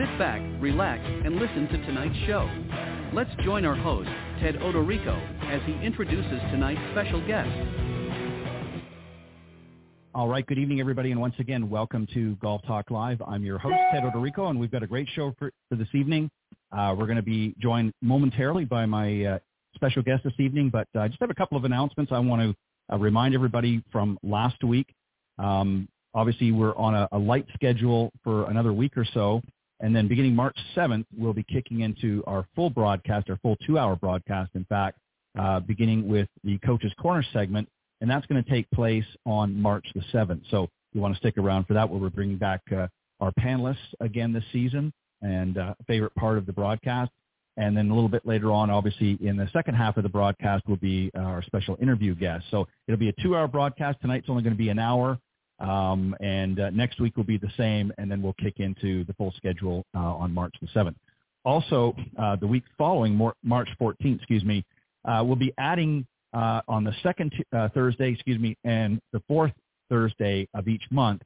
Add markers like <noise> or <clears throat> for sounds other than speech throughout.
Sit back, relax, and listen to tonight's show. Let's join our host, Ted Odorico, as he introduces tonight's special guest. All right, good evening, everybody, and once again, welcome to Golf Talk Live. I'm your host, Ted Odorico, and we've got a great show for, for this evening. Uh, we're going to be joined momentarily by my uh, special guest this evening, but uh, I just have a couple of announcements I want to uh, remind everybody from last week. Um, obviously, we're on a, a, light schedule for another week or so, and then beginning March 7th, we'll be kicking into our full broadcast, our full two-hour broadcast, in fact, uh, beginning with the Coach's Corner segment, and that's going to take place on March the 7th. So you want to stick around for that, where we're bringing back uh, our panelists again this season and uh, favorite part of the broadcast. And then a little bit later on, obviously, in the second half of the broadcast will be our special interview guest. So it'll be a two-hour broadcast. Tonight's only going to be an hour. Um, and uh, next week will be the same, and then we'll kick into the full schedule uh, on March the 7th. Also, uh, the week following, March 14th, excuse me, uh, we'll be adding uh, on the second uh, Thursday, excuse me, and the fourth Thursday of each month,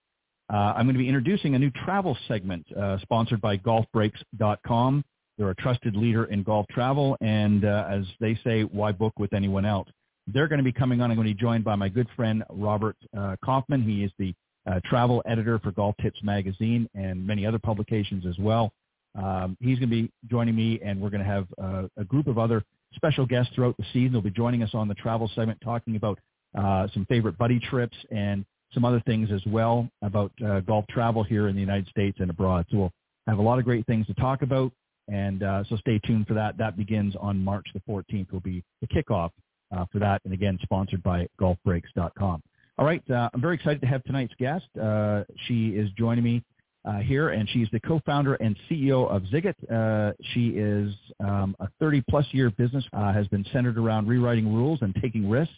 I'm going to be introducing a new travel segment sponsored by GolfBreaks.com. They're a trusted leader in golf travel, and as they say, why book with anyone else? They're going to be coming on. I'm going to be joined by my good friend Robert uh, Kaufman. He is the uh, travel editor for Golf Tips Magazine and many other publications as well. Um, he's going to be joining me, and we're going to have uh, a group of other special guests throughout the season. They'll be joining us on the travel segment, talking about uh, some favorite buddy trips and some other things as well about uh, golf travel here in the United States and abroad. So we'll have a lot of great things to talk about. And uh, so stay tuned for that. That begins on March the 14th will be the kickoff uh, for that. And again, sponsored by golfbreaks.com. All right. Uh, I'm very excited to have tonight's guest. Uh, she is joining me uh, here, and she's the co-founder and CEO of ZIGIT. Uh, she is um, a 30-plus year business, has been centered around rewriting rules and taking risks.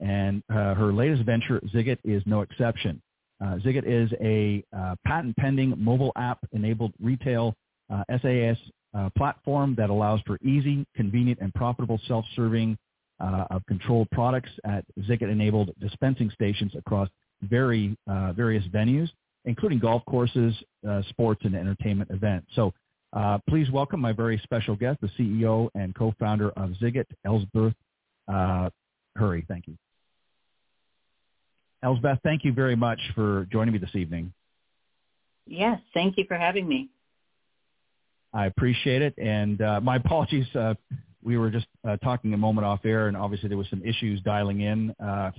And her latest venture, ZIGIT, is no exception. ZIGIT is a patent-pending mobile app-enabled retail SaaS uh, platform that allows for easy, convenient, and profitable self-serving uh, of controlled products at ZIGIT-enabled dispensing stations across very uh, various venues, including golf courses, uh, sports, and entertainment events. So uh, please welcome my very special guest, the CEO and co-founder of ZIGIT, Elsbeth uh, Hurry. Thank you. Elsbeth, thank you very much for joining me this evening. Yes, thank you for having me. I appreciate it. And uh, my <laughs> apologies. We were just uh, talking a moment off air, and obviously there was some issues dialing in. Uh,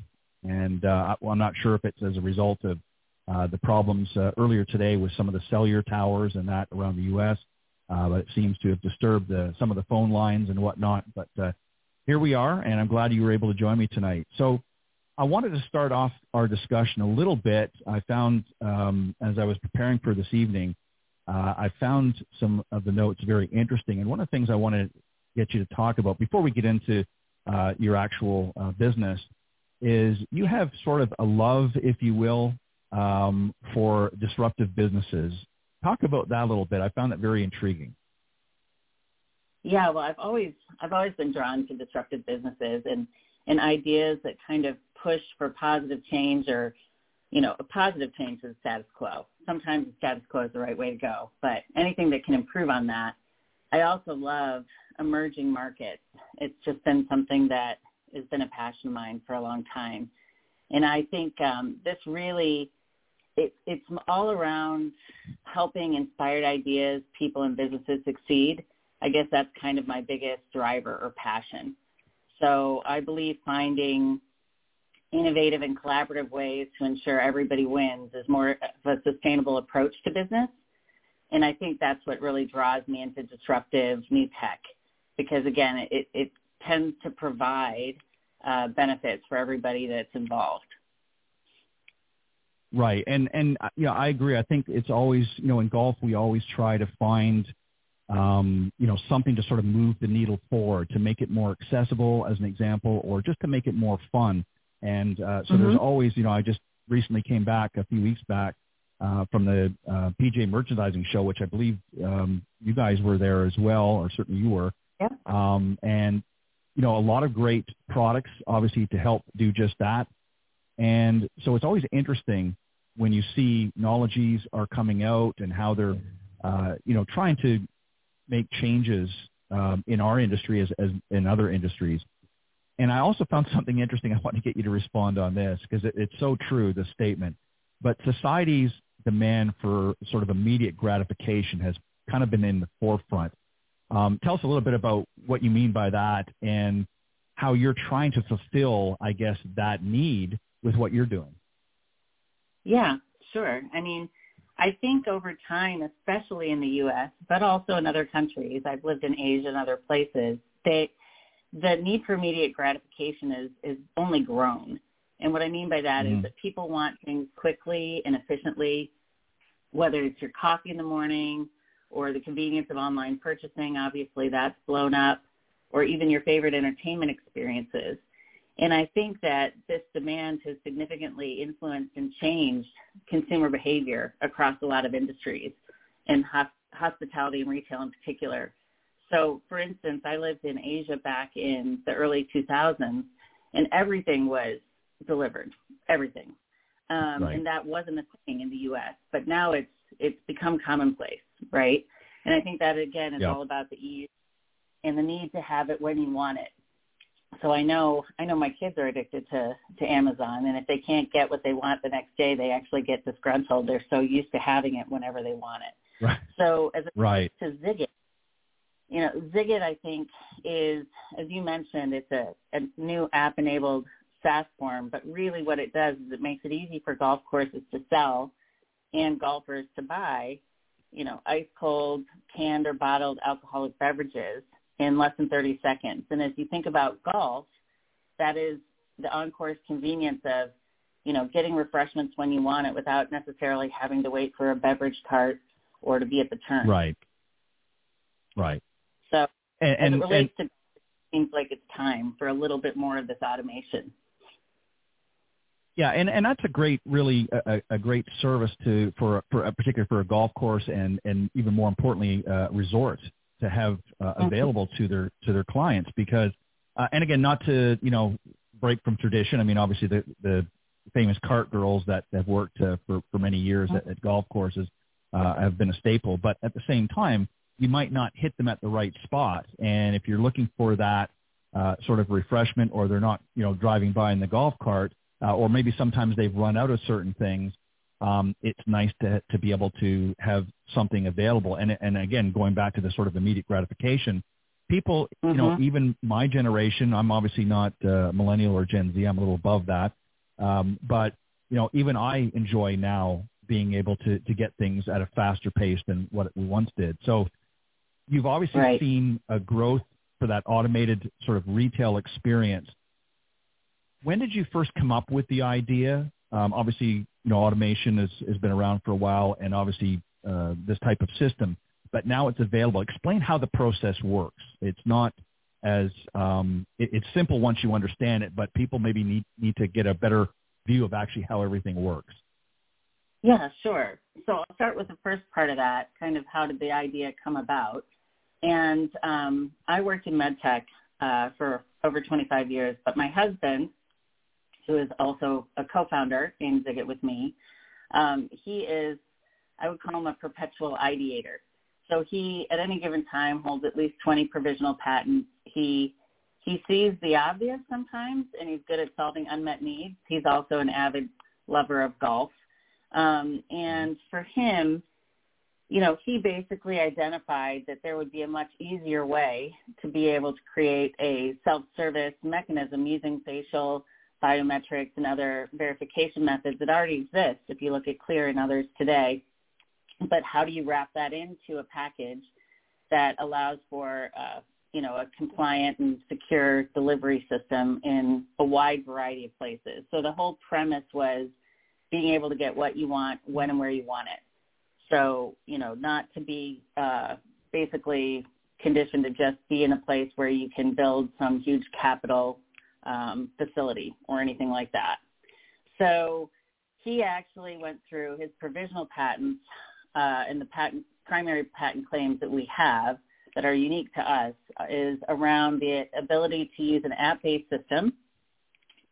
and uh, well, I'm not sure if it's as a result of uh, the problems uh, earlier today with some of the cellular towers and that around the U.S. Uh, but it seems to have disturbed uh, some of the phone lines and whatnot. But uh, here we are, and I'm glad you were able to join me tonight. So I wanted to start off our discussion a little bit. I found um, as I was preparing for this evening uh, I found some of the notes very interesting. And one of the things I want to get you to talk about before we get into uh, your actual uh, business is you have sort of a love, if you will, um, for disruptive businesses. Talk about that a little bit. I found that very intriguing. Yeah, well, I've always I've always been drawn to disruptive businesses and and ideas that kind of push for positive change or you know, a positive change to the status quo. Sometimes the status quo is the right way to go, but anything that can improve on that. I also love emerging markets. It's just been something that has been a passion of mine for a long time. And I think um, this really, it, it's all around helping inspired ideas, people and businesses succeed. I guess that's kind of my biggest driver or passion. So I believe finding innovative and collaborative ways to ensure everybody wins is more of a sustainable approach to business. And I think that's what really draws me into disruptive new tech because again, it, it tends to provide uh, benefits for everybody that's involved. Right, and and uh, yeah, I agree. I think it's always you know in golf we always try to find um, you know something to sort of move the needle forward to make it more accessible, as an example, or just to make it more fun. And uh, so mm-hmm. there's always you know I just recently came back a few weeks back uh, from the uh, PGA merchandising show, which I believe um, you guys were there as well, or certainly you were. Yeah. Um, and you know a lot of great products, obviously, to help do just that. And so it's always interesting when you see Nologies are coming out and how they're, uh, you know, trying to make changes um, in our industry as, as in other industries. And I also found <laughs> something interesting. I want to get you to respond on this because it, it's so true, the statement. But society's demand for sort of immediate gratification has kind of been in the forefront. Um, tell us a little bit about what you mean by that and how you're trying to fulfill, I guess, that need with what you're doing. Yeah, sure. I mean, I think over time, especially in the U.S., but also in other countries, I've lived in Asia and other places, they, the need for immediate gratification is, is only grown. And what I mean by that mm. is that people want things quickly and efficiently, whether it's your coffee in the morning or the convenience of online purchasing, obviously that's blown up, or even your favorite entertainment experiences. And I think that this demand has significantly influenced and changed consumer behavior across a lot of industries and hospitality and retail in particular. So for instance, I lived in Asia back in the early 2000s and everything was delivered, everything. Um, right. And that wasn't a thing in the U.S., but now it's, it's become commonplace, right? And I think that again is all about the ease and the need to have it when you want it so I know I know my kids are addicted to to Amazon, and if they can't get what they want the next day, they actually get disgruntled. They're so used to having it whenever they want it. Right. So as right to Zigit, you know, Zigit I think is, as you mentioned, it's a, a new app-enabled SaaS form, but really what it does is it makes it easy for golf courses to sell and golfers to buy, you know, ice cold, canned or bottled alcoholic beverages in less than 30 seconds. And as you think about golf, that is the on-course convenience of, you know, getting refreshments when you want it without necessarily having to wait for a beverage cart or to be at the turn. Right. Right. So and, and as it relates and, to seems like it's time for a little bit more of this automation. Yeah, and, and that's a great, really a, a great service to for for particularly for a golf course and and even more importantly, uh, resort to have uh, available to their to their clients because uh, and again not to you know break from tradition. I mean obviously the the famous cart girls that have worked uh, for for many years at, at golf courses uh, have been a staple, but at the same time you might not hit them at the right spot. And if you're looking for that uh, sort of refreshment, or they're not you know driving by in the golf cart, uh, or maybe sometimes they've run out of certain things um, it's nice to, to be able to have something available. And, and again, going back to the sort of immediate gratification, people, mm-hmm. you know, mm-hmm. even my generation, I'm obviously not uh, millennial or Gen Z, I'm a little above that. Um, but, you know, even I enjoy now being able to, to get things at a faster pace than what we once did. So you've obviously right. seen a growth for that automated sort of retail experience. When did you first come up with the idea? Um, obviously, you know, automation has, has been around for a while and obviously uh, this type of system, but now it's available. Explain how the process works. It's not as, um, it, it's simple once you understand it, but people maybe need, need to get a better view of actually how everything works. Yeah, sure. So I'll start with the first part of that, kind of how did the idea come about. And um, I worked in medtech uh, for over 25 years, but my husband who is also a co-founder in Zigit with me, um, he is, I would call him a perpetual ideator. So he, at any given time, holds at least 20 provisional patents. He he sees the obvious sometimes, and he's good at solving unmet needs. He's also an avid lover of golf, um, and for him, you know, he basically identified that there would be a much easier way to be able to create a self-service mechanism using facial biometrics and other verification methods that already exist if you look at Clear and others today. But how do you wrap that into a package that allows for, uh, you know, a compliant and secure delivery system in a wide variety of places? So the whole premise was being able to get what you want when and where you want it. So, you know, not to be uh, basically conditioned to just be in a place where you can build some huge capital um, facility or anything like that. So he actually went through his provisional patents uh, and the patent primary patent claims that we have that are unique to us is around the ability to use an app-based system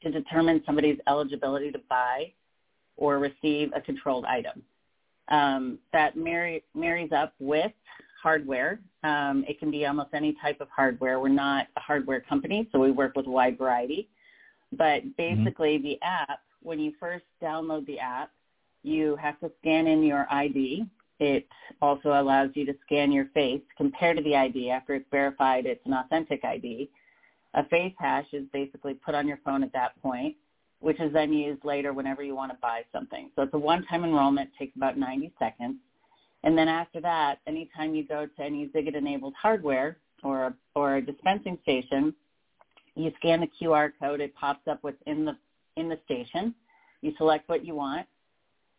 to determine somebody's eligibility to buy or receive a controlled item um, that marry, marries up with hardware. Um, it can be almost any type of hardware. We're not a hardware company, so we work with a wide variety. But mm-hmm. basically, mm-hmm. the app, when you first download the app, you have to scan in your ID. It also allows you to scan your face compared to the ID after it's verified it's an authentic ID. A face hash is basically put on your phone at that point which is then used later whenever you want to buy something. So it's a one-time enrollment, takes about 90 seconds. And then after that, anytime you go to any Zigit-enabled hardware or, or a dispensing station, you scan the QR code. It pops up within the, in the station. You select what you want.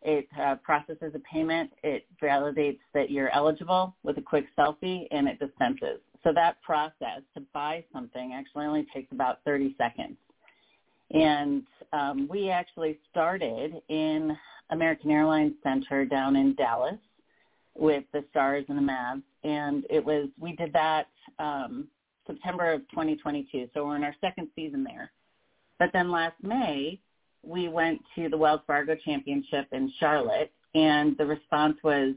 It uh, processes a payment. It validates that you're eligible with a quick selfie, and it dispenses. So that process to buy something actually only takes about 30 seconds. And um, we actually started in American Airlines Center down in Dallas with the Stars and the Mavs, and it was we did that um, September of 2022. So we're in our second season there. But then last May we went to the Wells Fargo Championship in Charlotte, and the response was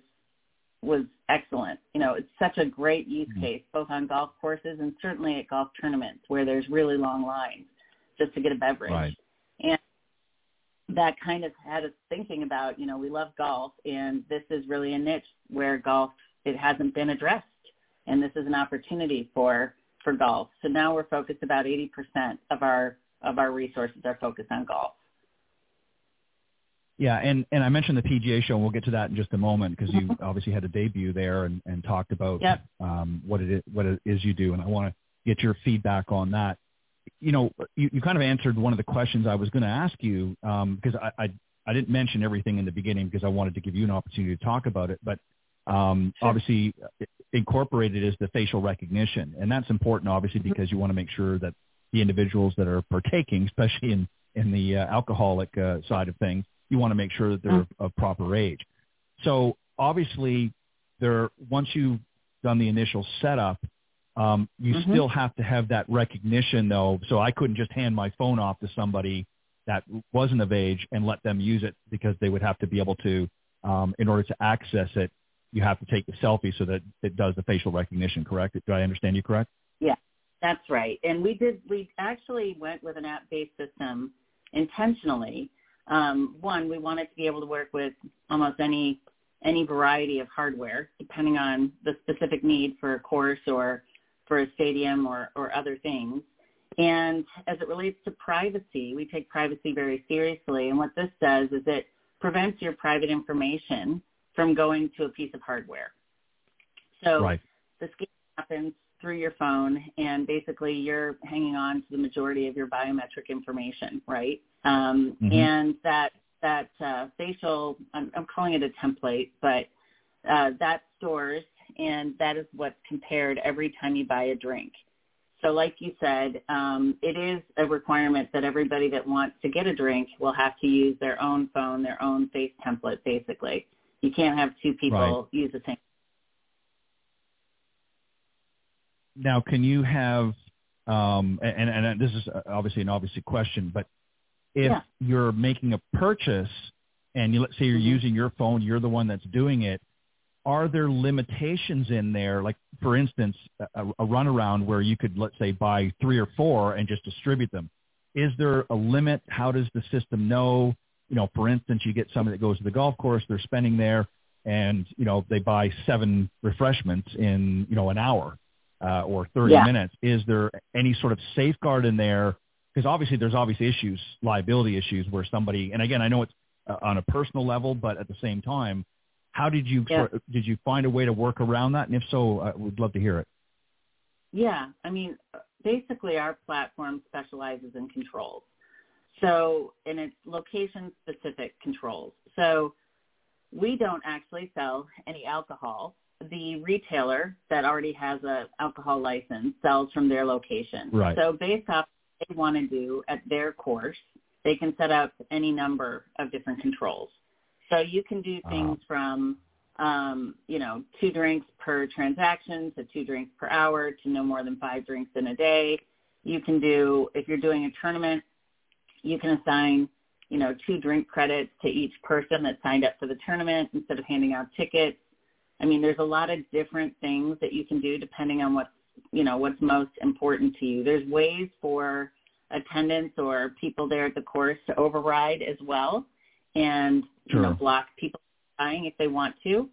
was excellent. You know, it's such a great use mm-hmm. case, both on golf courses and certainly at golf tournaments where there's really long lines just to get a beverage. Right. That kind of had us thinking about, you know, we love golf and this is really a niche where golf it hasn't been addressed and this is an opportunity for for golf. So now we're focused about 80% of our of our resources are focused on golf. Yeah, and, and I mentioned the PGA show, and we'll get to that in just a moment because you mm-hmm. obviously had a debut there and, and talked about yep. um, what it is, what it is you do, and I want to get your feedback on that you know, you, you kind of answered one of the questions I was going to ask you because um, I, I I didn't mention everything in the beginning because I wanted to give you an opportunity to talk about it. But um, sure. obviously, incorporated is the facial recognition, and that's important, obviously, mm-hmm. because you want to make sure that the individuals that are partaking, especially in in the uh, alcoholic uh, side of things, you want to make sure that they're mm-hmm. of proper age. So obviously, there once you've done the initial setup, um, you mm-hmm. still have to have that recognition, though. So I couldn't just hand my phone off to somebody that wasn't of age and let them use it because they would have to be able to, um, in order to access it, you have to take the selfie so that it does the facial recognition. Correct? Do I understand you correct? Yeah, that's right. And we did. We actually went with an app-based system intentionally. Um, one, we wanted to be able to work with almost any any variety of hardware, depending on the specific need for a course or for a stadium or, or other things. And as it relates to privacy, we take privacy very seriously. And what this does is it prevents your private information from going to a piece of hardware. So right. the scan happens through your phone, and basically you're hanging on to the majority of your biometric information, right? Um, mm-hmm. And that that uh, facial, I'm, I'm calling it a template, but uh, that stores and that is what's compared every time you buy a drink. So like you said, um, it is a requirement that everybody that wants to get a drink will have to use their own phone, their own face template, basically. You can't have two people right. use the same. Now, can you have, um, and, and this is obviously an obvious question, but if yeah. you're making a purchase and you, let's say you're mm-hmm. using your phone, you're the one that's doing it, are there limitations in there? Like, for instance, a, a runaround where you could, let's say, buy three or four and just distribute them. Is there a limit? How does the system know? You know, for instance, you get somebody that goes to the golf course, they're spending there. and you know they buy seven refreshments in you know an hour uh, or 30 Yeah. minutes. Is there any sort of safeguard in there? Because obviously there's obviously issues, liability issues, where somebody and again I know it's uh, on a personal level, but at the same time, how did you Yeah. sort did you find a way to work around that? And if so, uh, we'd love to hear it. Yeah, I mean, basically our platform specializes in controls. So, and it's location specific controls. So we don't actually sell any alcohol. The retailer that already has a alcohol license sells from their location. Right. So based off what they want to do at their course, they can set up any number of different controls. So you can do Ah. things from um, you know, two drinks per transaction to two drinks per hour to no more than five drinks in a day. You can do, if you're doing a tournament, you can assign, you know, two drink credits to each person that signed up for the tournament instead of handing out tickets. I mean, there's a lot of different things that you can do depending on what's, you know, what's most important to you. There's ways for attendants or people there at the course to override as well and, you know, Sure. block people buying if they want to.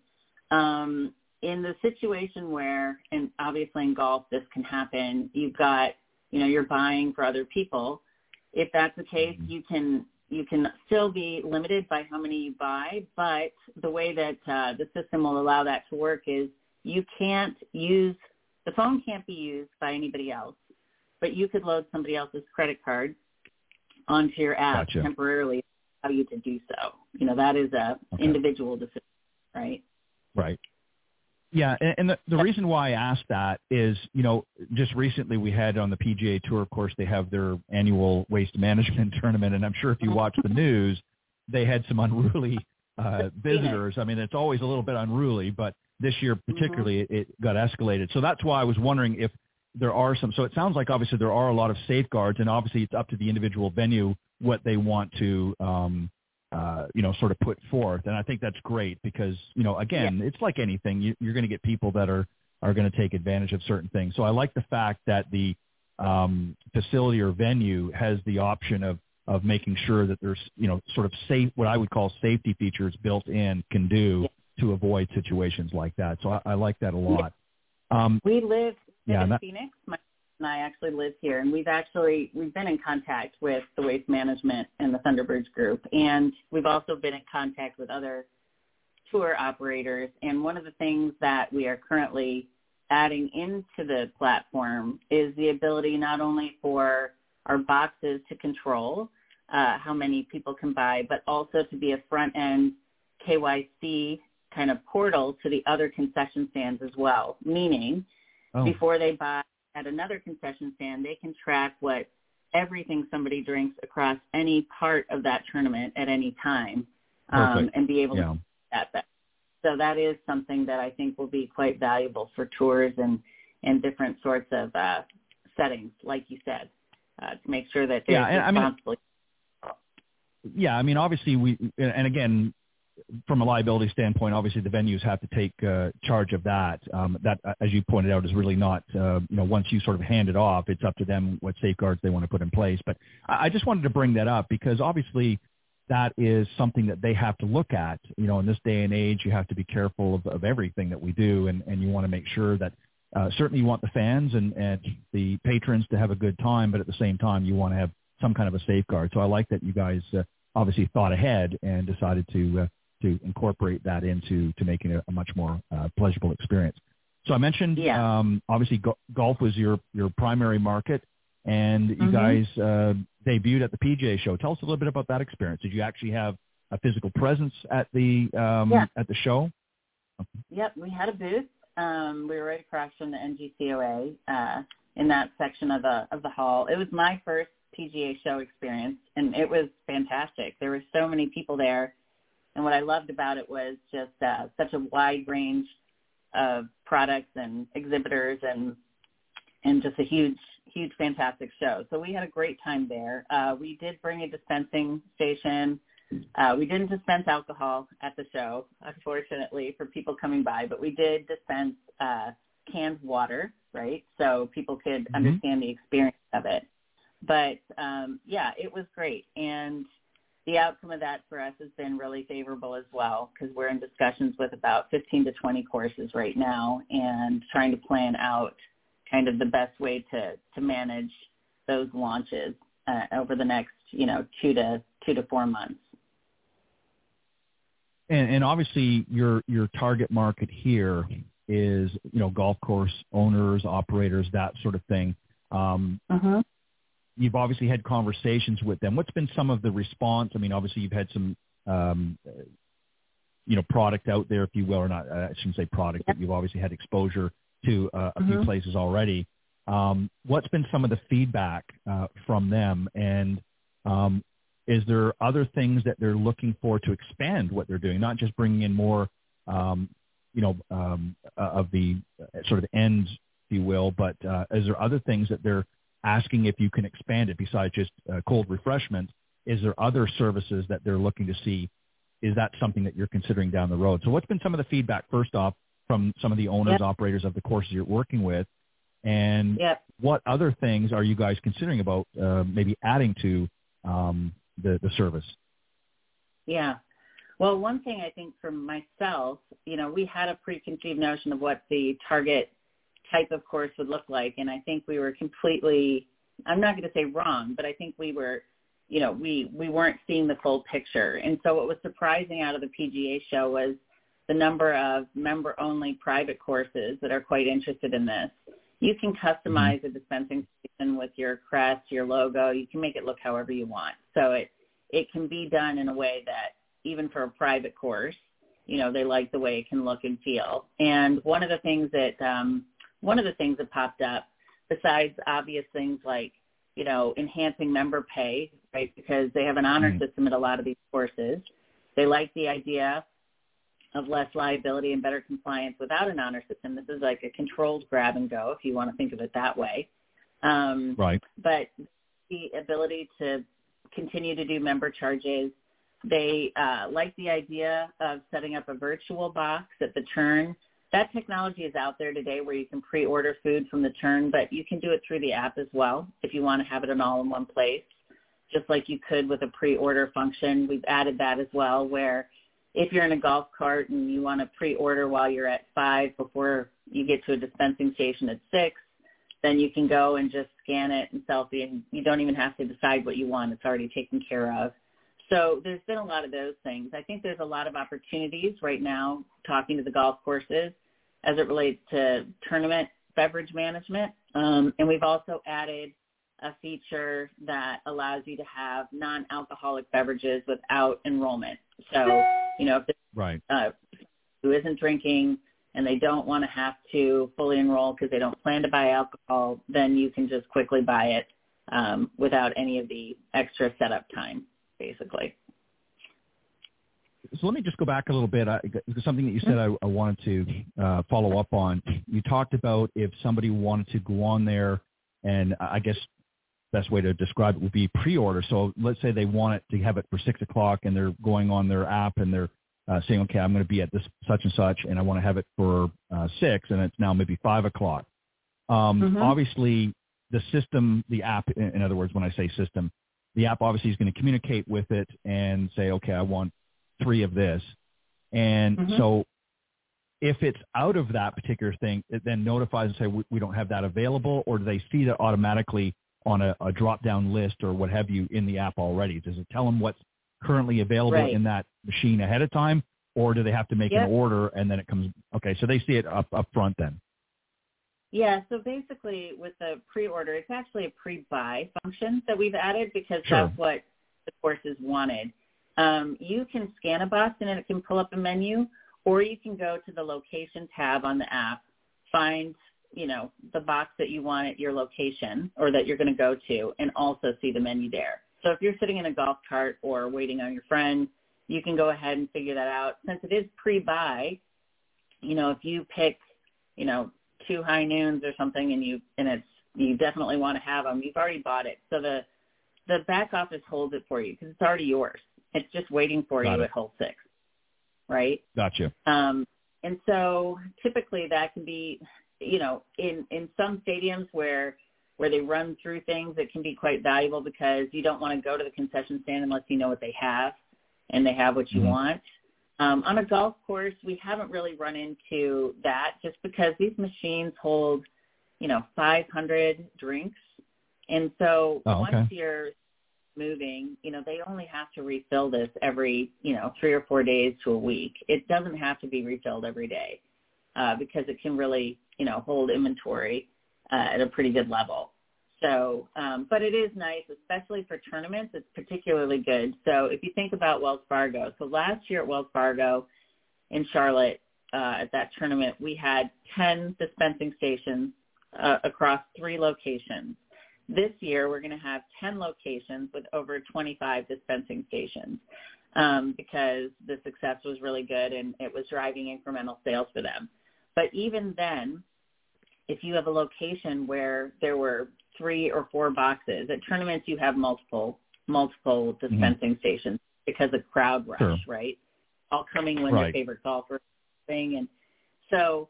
Um, in the situation where, and obviously in golf this can happen, you've got, you know, you're buying for other people. If that's the case, Mhm. you can you can still be limited by how many you buy, but the way that uh, the system will allow that to work is you can't use the phone can't be used by anybody else, but you could load somebody else's credit card onto your app Gotcha. temporarily allow you to do so. You know, that is a Okay. individual decision, right? Right. Yeah, and, and the, the reason why I asked that is, you know, just recently we had on the PGA Tour, of course, they have their annual waste management <laughs> tournament, and I'm sure if you watch the news, they had some unruly <laughs> uh, visitors. I mean, it's always a little bit unruly, but this year particularly, it, it got escalated. So that's why I was wondering if there are some. So it sounds like obviously there are a lot of safeguards, and obviously it's up to the individual venue what they want to. Um, uh, you know, sort of put forth. And I think that's great because, you know, again, it's like anything. You, you're going to get people that are, are going to take advantage of certain things. So I like the fact that the um, facility or venue has the option of, of making sure that there's, you know, sort of safe, what I would call safety features built in can do to avoid situations like that. So I, I like that a lot. Um, We live Yeah, in Phoenix. My and I actually live here, and we've actually we've been in contact with the Waste Management and the Thunderbirds Group, and we've also been in contact with other tour operators. And one of the things that we are currently adding into the platform is the ability not only for our boxes to control uh, how many people can buy, but also to be a front end KYC kind of portal to the other concession stands as well. Meaning, oh, before they buy at another concession stand, they can track what everything somebody drinks across any part of that tournament at any time, um, and be able to yeah. do that. That- So that is something that I think will be quite valuable for tours and and different sorts of uh, settings, like you said, uh, to make sure that they're Yeah, and I mean- yeah, I mean, obviously we, and again, from a liability standpoint, obviously the venues have to take uh, charge of that. Um, that, uh, as you pointed out, is really not, uh, you know, once you sort of hand it off, it's up to them what safeguards they want to put in place. But I, just wanted to bring that up because obviously that is something that they have to look at. You know, in this day and age, you have to be careful of, of everything that we do, and, and you want to make sure that uh, certainly you want the fans and, and the patrons to have a good time, but at the same time, you want to have some kind of a safeguard. So I like that you guys uh, obviously thought ahead and decided to uh, to incorporate that into to making it a much more uh, pleasurable experience. So I mentioned Yeah. um, obviously go- golf was your your primary market, and you Mhm. guys uh, debuted at the PGA Show. Tell us a little bit about that experience. Did you actually have a physical presence at the um, Yeah. at the show? Yep, we had a booth. Um, we were right across from the NGCOA uh, in that section of the of the hall. It was my first PGA show experience, and it was fantastic. There were so many people there, and what I loved about it was just uh, such a wide range of products and exhibitors, and and just a huge, huge, fantastic show. So we had a great time there. Uh, we did bring a dispensing station. Uh, we didn't dispense alcohol at the show, unfortunately, for people coming by, but we did dispense uh, canned water, right? So people could Mhm. understand the experience of it. But um, yeah, it was great, and the outcome of that for us has been really favorable as well because we're in discussions with about 15 to 20 courses right now and trying to plan out kind of the best way to to manage those launches uh, over the next you know two to two to four months. And, and obviously, your your target market here is you know golf course owners, operators, that sort of thing. Um, uh-huh. You've obviously had conversations with them. What's been some of the response? I mean, obviously you've had some um, you know product out there, if you will, or not. I shouldn't say product, but you've obviously had exposure to uh, a few places already. Um, what's been some of the feedback uh, from them, and um, is there other things that they're looking for to expand what they're doing, not just bringing in more, um, you know, um, uh, of the uh, sort of ends, if you will, but uh, is there other things that they're asking if you can expand it besides just uh, cold refreshment? Is there other services that they're looking to see? Is that something that you're considering down the road? So what's been some of the feedback, first off, from some of the owners, yep. operators of the courses you're working with? And yep. what other things are you guys considering about uh, maybe adding to um, the, the service? Yeah. Well, one thing I think for myself, you know, we had a preconceived notion of what the target type of course would look like, and I think we were completely, I'm not going to say wrong, but I think we were, you know, we, we weren't seeing the full picture. And so what was surprising out of the PGA show was the number of member-only private courses that are quite interested in this. You can customize mm-hmm. a dispensing station with your crest, your logo. You can make it look however you want. So it it can be done in a way that even for a private course, you know, they like the way it can look and feel. And one of the things that um, one of the things that popped up, besides obvious things like you know enhancing member pay, right? Because they have an honor mm-hmm. system at a lot of these courses. They like the idea of less liability and better compliance without an honor system. This is like a controlled grab and go, if you want to think of it that way. Um, right. But the ability to continue to do member charges. They uh, like the idea of setting up a virtual box at the turn. That technology is out there today where you can pre-order food from the turn, but you can do it through the app as well if you want to have it in all in one place, just like you could with a pre-order function. We've added that as well where if you're in a golf cart and you want to pre-order while you're at five before you get to a dispensing station at six, then you can go and just scan it and selfie and you don't even have to decide what you want. It's already taken care of. So there's been a lot of those things. I think there's a lot of opportunities right now talking to the golf courses as it relates to tournament beverage management. Um, and we've also added a feature that allows you to have non-alcoholic beverages without enrollment. So, you know, if right. Uh, who isn't drinking and they don't want to have to fully enroll because they don't plan to buy alcohol, then you can just quickly buy it um, without any of the extra setup time, basically. So let me just go back a little bit. I, something that you said I, I wanted to uh, follow up on. You talked about if somebody wanted to go on there, and I guess best way to describe it would be pre-order. So let's say they want it to have it for six o'clock, and they're going on their app and they're uh, saying, okay, I'm going to be at this such and such, and I want to have it for uh, six, and it's now maybe five o'clock. Um, mm-hmm. Obviously, the system, the app, in, in other words, when I say system, the app obviously is going to communicate with it and say, okay, I want three of this. And mm-hmm. so if it's out of that particular thing, it then notifies and say, we, we don't have that available, or do they see that automatically on a, a drop-down list or what have you in the app already? Does it tell them what's currently available right. in that machine ahead of time, or do they have to make yep. an order and then it comes? Okay, so they see it up up front then. Yeah, so basically with the pre-order, it's actually a pre-buy function that we've added because sure. that's what the courses wanted. Um, you can scan a box and it can pull up a menu, or you can go to the location tab on the app, find you know the box that you want at your location or that you're going to go to, and also see the menu there. So if you're sitting in a golf cart or waiting on your friend, you can go ahead and figure that out. Since it is pre-buy, you know, if you pick, you know, two high noons or something and you and it's you definitely want to have them, you've already bought it. So the the back office holds it for you because it's already yours. It's just waiting for Got you it. at hole six, right? Gotcha. Um, and so typically that can be, you know, in in some stadiums where where they run through things it can be quite valuable because you don't want to go to the concession stand unless you know what they have and they have what you mm-hmm. want. Um, on a golf course, we haven't really run into that just because these machines hold, you know, 500 drinks. And so oh, okay. once you're moving, you know, they only have to refill this every, you know, three or four days to a week. It doesn't have to be refilled every day uh, because it can really, you know, hold inventory uh, at a pretty good level. So, um, but it is nice, especially for tournaments. It's particularly good. So if you think about Wells Fargo, so last year at Wells Fargo in Charlotte uh, at that tournament, we had 10 dispensing stations uh, across three locations. This year, we're going to have 10 locations with over 25 dispensing stations um, because the success was really good and it was driving incremental sales for them. But even then, if you have a location where there were three or four boxes. At tournaments, you have multiple multiple mm-hmm. dispensing mm-hmm. stations because of crowd rush, sure. right? All coming when right. your favorite golfer thing, and so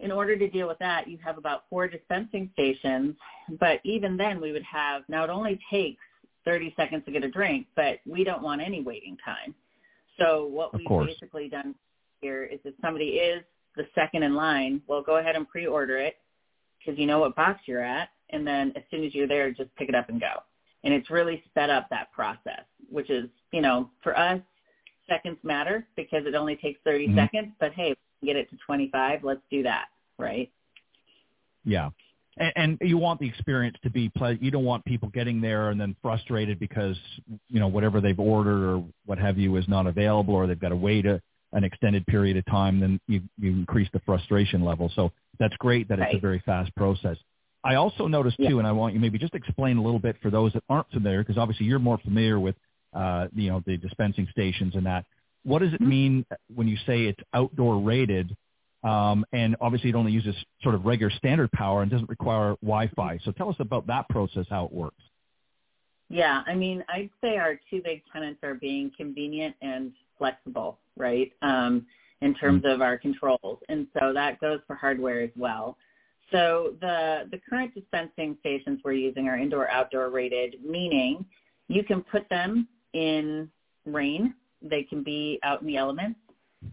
in order to deal with that, you have about four dispensing stations. But even then, we would have now it only takes 30 seconds to get a drink, but we don't want any waiting time. So what of we've course. basically done here is if somebody is the second in line, well, go ahead and pre-order it because you know what box you're at, and then as soon as you're there, just pick it up and go. And it's really sped up that process, which is, you know, for us, seconds matter because it only takes 30 mm-hmm. seconds, but hey, get it to 25, let's do that, right? Yeah. And, and you want the experience to be pleasant. You don't want people getting there and then frustrated because, you know, whatever they've ordered or what have you is not available or they've got to wait a, an extended period of time, then you, you increase the frustration level. So that's great that right. it's a very fast process. I also noticed yeah. too, and I want you maybe just explain a little bit for those that aren't familiar, because obviously you're more familiar with, uh, you know, the dispensing stations and that. What does it mm-hmm. mean when you say it's outdoor rated? Um, and obviously it only uses sort of regular standard power and doesn't require Wi-Fi. So tell us about that process, how it works. Yeah, I mean, I'd say our two big tenants are being convenient and flexible, right, um, in terms mm-hmm. of our controls. And so that goes for hardware as well. So the, the current dispensing stations we're using are indoor-outdoor rated, meaning you can put them in rain. They can be out in the elements.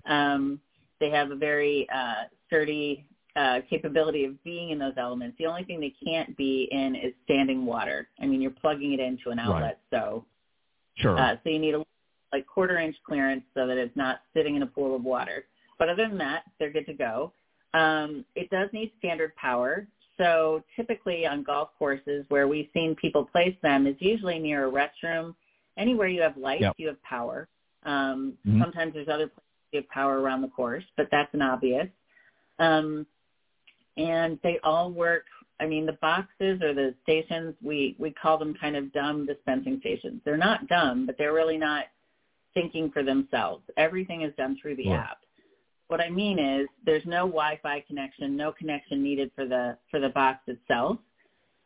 Um, they have a very uh, sturdy uh, capability of being in those elements. The only thing they can't be in is standing water. I mean, you're plugging it into an outlet, right. so sure. Uh, so you need a like quarter inch clearance so that it's not sitting in a pool of water. But other than that, they're good to go. Um, it does need standard power. So typically on golf courses where we've seen people place them is usually near a restroom. Anywhere you have lights, yep. you have power. Um, mm-hmm. Sometimes there's other places you have power around the course, but that's an obvious. Um, and they all work. I mean, the boxes or the stations, we, we call them kind of dumb dispensing stations. They're not dumb, but they're really not thinking for themselves. Everything is done through the right. app. What I mean is there's no Wi-Fi connection, no connection needed for the for the box itself.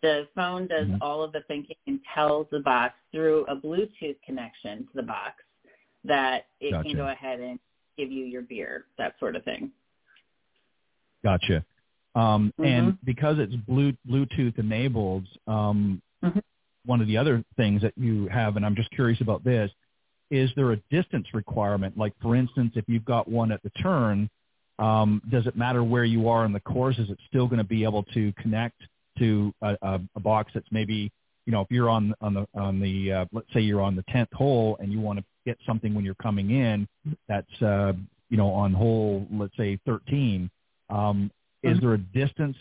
The phone does mm-hmm. all of the thinking and tells the box through a Bluetooth connection to the box that it gotcha. can go ahead and give you your beer, that sort of thing. Gotcha. Um, mm-hmm. And because it's Bluetooth enabled, um, mm-hmm. one of the other things that you have, and I'm just curious about this, is there a distance requirement? Like, for instance, if you've got one at the turn, um, does it matter where you are in the course? Is it still going to be able to connect to a, a, a box that's maybe, you know, if you're on on the on the uh, let's say you're on the tenth hole and you want to get something when you're coming in, that's uh, you know on hole let's say 13. Um, mm-hmm. Is there a distance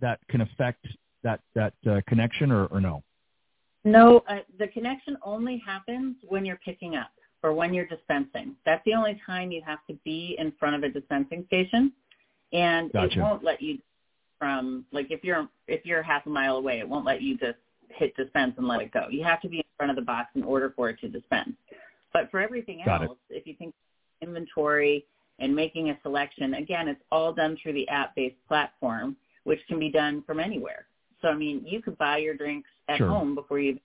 that can affect that that uh, connection or, or no? No, uh, the connection only happens when you're picking up or when you're dispensing. That's the only time you have to be in front of a dispensing station, and gotcha. it won't let you from like if you're if you're half a mile away, it won't let you just hit dispense and let it go. You have to be in front of the box in order for it to dispense. But for everything Got else, it. if you think inventory and making a selection, again, it's all done through the app-based platform, which can be done from anywhere. So I mean, you could buy your drinks at sure. home before you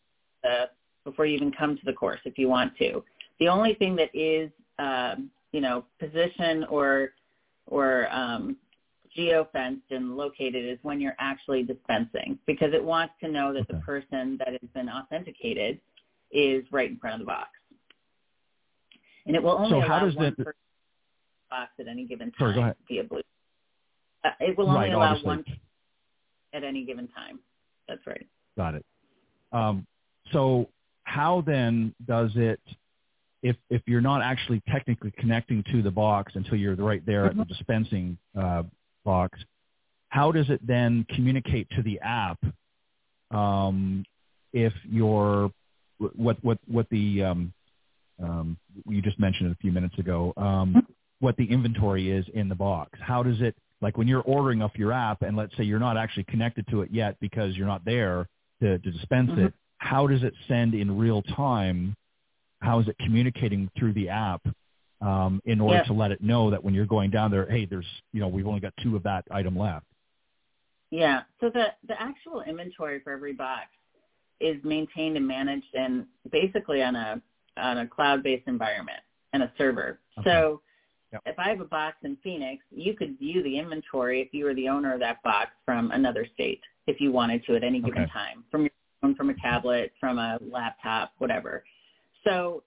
uh, before you even come to the course if you want to. The only thing that is um, you know position or or um, geofenced and located is when you're actually dispensing because it wants to know that Okay. the person that has been authenticated is right in front of the box. And it will only So how allow does one box at any given time Sorry, via Bluetooth. Uh, it will only Right, allow obviously. one at any given time. That's right. Got it. Um, so how then does it, if if you're not actually technically connecting to the box until you're right there at the dispensing uh, box, how does it then communicate to the app um, if you're what what what the um, you just mentioned it a few minutes ago um, what the inventory is in the box? How does it like when you're ordering off your app and let's say you're not actually connected to it yet because you're not there to, to dispense it, how does it send in real time? How is it communicating through the app um, in order to let it know that when you're going down there, hey, there's, you know, we've only got two of that item left. Yeah. So the the actual inventory for every box is maintained and managed and basically on a on a cloud based environment and a server. Okay. So Yep. if I have a box in Phoenix, you could view the inventory if you were the owner of that box from another state if you wanted to at any given Okay. time from your phone, from a tablet, from a laptop, whatever. So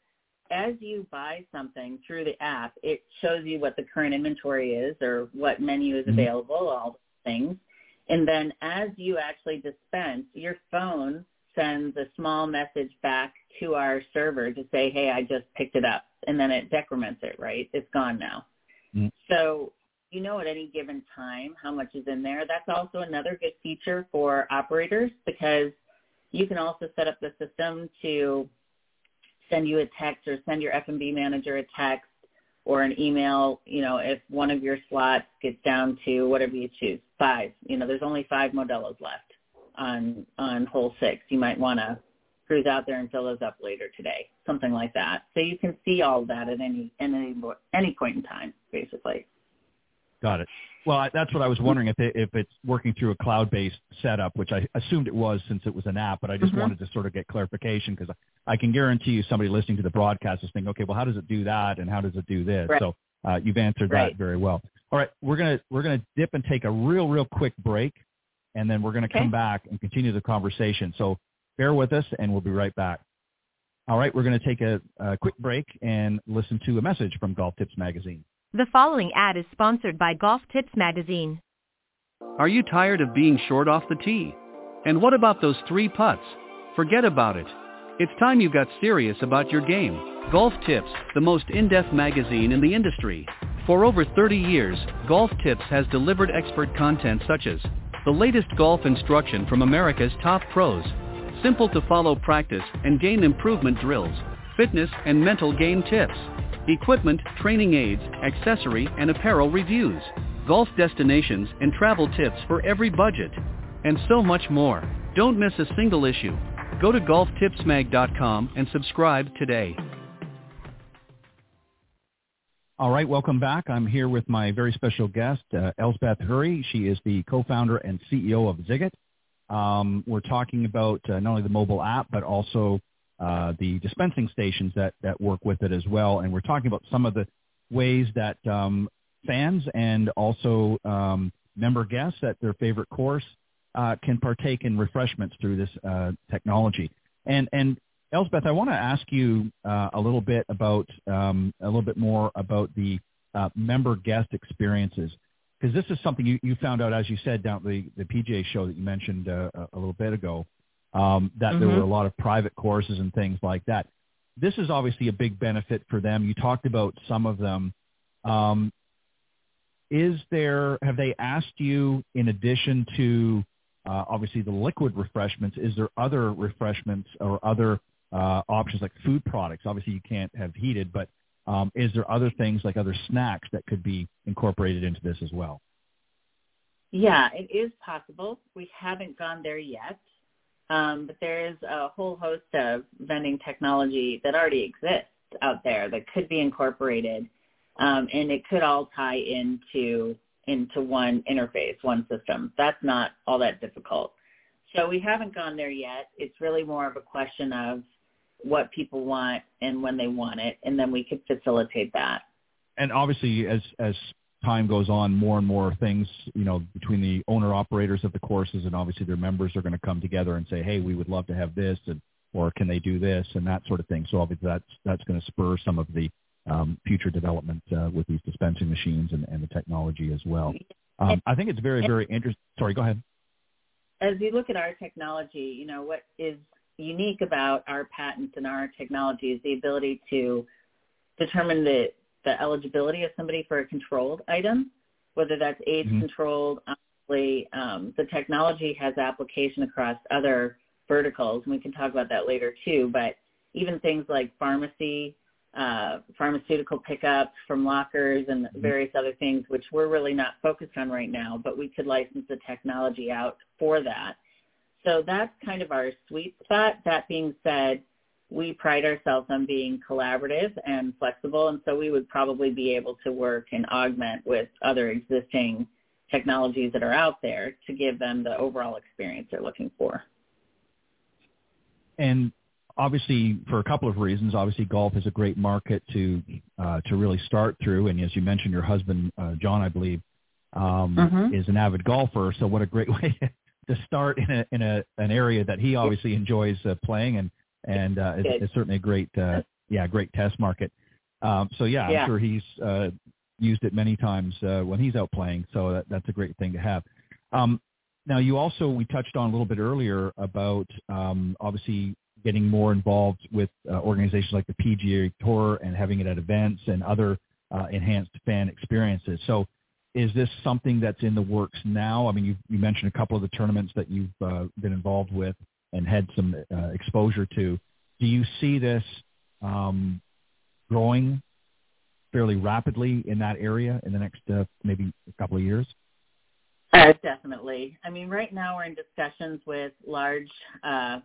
as you buy something through the app, it shows you what the current inventory is or what menu is Mhm. available, all those things. And then as you actually dispense, your phone sends a small message back to our server to say, hey, I just picked it up. And then it decrements it, right? It's gone now. Mm. So you know at any given time how much is in there. That's also another good feature for operators because you can also set up the system to send you a text or send your F&B manager a text or an email, you know, if one of your slots gets down to whatever you choose, five, you know, there's only five Modelo's left on on hole six. You might want to cruise out there and fill those up later today, something like that. So you can see all of that at any at any any point in time, basically. Got it. Well, I, that's what I was wondering if it, if it's working through a cloud-based setup, which I assumed it was since it was an app, but I just Mhm. wanted to sort of get clarification because I can guarantee you somebody listening to the broadcast is thinking, okay, well, how does it do that and how does it do this? Right. So uh, you've answered Right. that very well. All right, we're gonna we're gonna dip and take a real real quick break, and then we're gonna Okay. come back and continue the conversation. So bear with us, and we'll be right back. All right, we're going to take a, a quick break and listen to a message from Golf Tips Magazine. The following ad is sponsored by Golf Tips Magazine. Are you tired of being short off the tee? And what about those three putts? Forget about it. It's time you got serious about your game. Golf Tips, the most in-depth magazine in the industry. For over 30 years, Golf Tips has delivered expert content such as the latest golf instruction from America's top pros, simple to follow practice and game improvement drills, fitness and mental game tips, equipment, training aids, accessory and apparel reviews, golf destinations and travel tips for every budget, and so much more. Don't miss a single issue. Go to golftipsmag.com and subscribe today. All right, welcome back. I'm here with my very special guest, uh, Elsbeth Hurry. She is the co-founder and CEO of ZIGIT. Um, we're talking about uh, not only the mobile app, but also uh, the dispensing stations that, that work with it as well. And we're talking about some of the ways that um, fans and also um, member guests at their favorite course uh, can partake in refreshments through this uh, technology. And, and Elsbeth, I want to ask you uh, a little bit about um, a little bit more about the uh, member guest experiences because this is something you, you found out as you said down the the PGA show that you mentioned uh, a little bit ago um, that there Mhm. were a lot of private courses and things like that. This is obviously a big benefit for them. You talked about some of them. Um, is there have they asked you in addition to uh, obviously the liquid refreshments? Is there other refreshments or other uh, options like food products? Obviously, you can't have heated, but um, is there other things like other snacks that could be incorporated into this as well? Yeah, it is possible. We haven't gone there yet, um, but there is a whole host of vending technology that already exists out there that could be incorporated, um, and it could all tie into into one interface, one system. That's not all that difficult. So we haven't gone there yet. It's really more of a question of what people want and when they want it, and then we could facilitate that. And obviously, as as time goes on, more and more things, you know, between the owner operators of the courses and obviously their members are going to come together and say, hey, we would love to have this, and or can they do this and that sort of thing. So obviously that's that's going to spur some of the um, future development uh, with these dispensing machines and, and the technology as well. Um, I think it's very very interesting. Sorry, go ahead. As you look at our technology, you know what is unique about our patents and our technology is the ability to determine the the eligibility of somebody for a controlled item, whether that's age mm-hmm. controlled. Obviously, um, the technology has application across other verticals, and we can talk about that later too. But even things like pharmacy, uh, pharmaceutical pickup from lockers and mm-hmm. various other things, which we're really not focused on right now, but we could license the technology out for that. So that's kind of our sweet spot. That being said, we pride ourselves on being collaborative and flexible, and so we would probably be able to work and augment with other existing technologies that are out there to give them the overall experience they're looking for. And obviously, for a couple of reasons, obviously golf is a great market to uh, to really start through. And as you mentioned, your husband uh, John, I believe, um, mm-hmm. is an avid golfer. So what a great <laughs> way to start in a in a an area that he obviously enjoys uh, playing and and uh, it's, it's certainly a great, uh, yeah, great test market. Um, so yeah, yeah, I'm sure he's uh, used it many times uh, when he's out playing. So that, that's a great thing to have. Um, now you also we touched on a little bit earlier about um, obviously getting more involved with uh, organizations like the PGA Tour and having it at events and other uh, enhanced fan experiences. So is this something that's in the works now? I mean, you, you mentioned a couple of the tournaments that you've uh, been involved with and had some uh, exposure to. Do you see this um, growing fairly rapidly in that area in the next uh, maybe a couple of years? Uh, definitely. I mean, right now we're in discussions with large uh,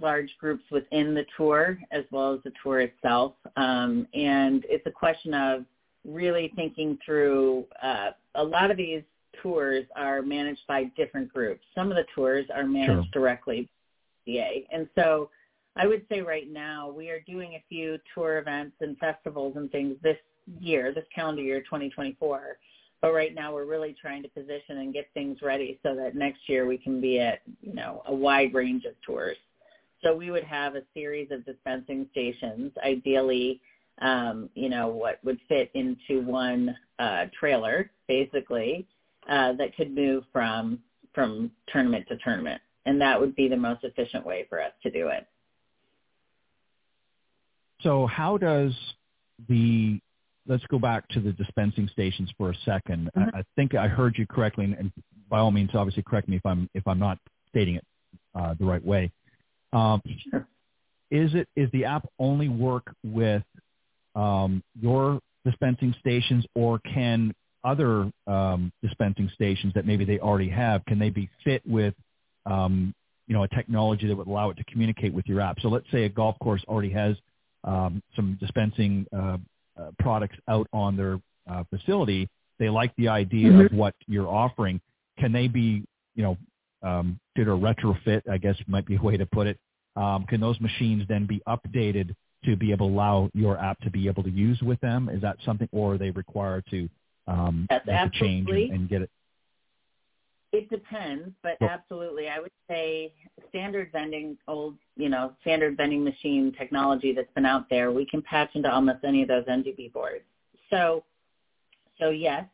large groups within the tour as well as the tour itself, um, and it's a question of really thinking through. Uh, a lot of these tours are managed by different groups. Some of the tours are managed sure. directly by DA. and so I would say right now we are doing a few tour events and festivals and things this year, this calendar year 2024. But right now we're really trying to position and get things ready so that next year we can be at, you know, a wide range of tours. So we would have a series of dispensing stations, ideally, um, you know, what would fit into one uh, trailer, basically, uh, that could move from from tournament to tournament and that would be the most efficient way for us to do it. So how does the let's go back to the dispensing stations for a 2nd mm-hmm. I, I, think I heard you correctly, and, by all means, obviously, correct me if I'm if I'm not stating it uh, the right way. Um, sure. Is it is the app only work with um, your dispensing stations, or can other um, dispensing stations that maybe they already have can they be fit with um, you know, a technology that would allow it to communicate with your app. So let's say a golf course already has um, some dispensing uh, uh, products out on their uh, facility. They like the idea mm-hmm. of what you're offering. Can they be, you know, um, did a retrofit? I guess might be a way to put it. Um, can those machines then be updated to be able to allow your app to be able to use with them? Is that something, or are they required to um, make a change and, and get it? It depends, but absolutely, I would say standard vending, old, you know, standard vending machine technology that's been out there, we can patch into almost any of those MDB boards. So, so yes,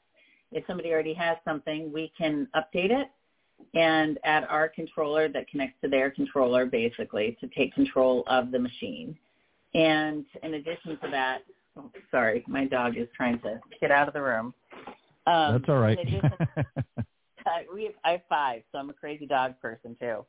if somebody already has something, we can update it and add our controller that connects to their controller, basically, to take control of the machine. And in addition to that, oh, sorry, my dog is trying to get out of the room. Um, That's all right. <laughs> we have, I have five, so I'm a crazy dog person too.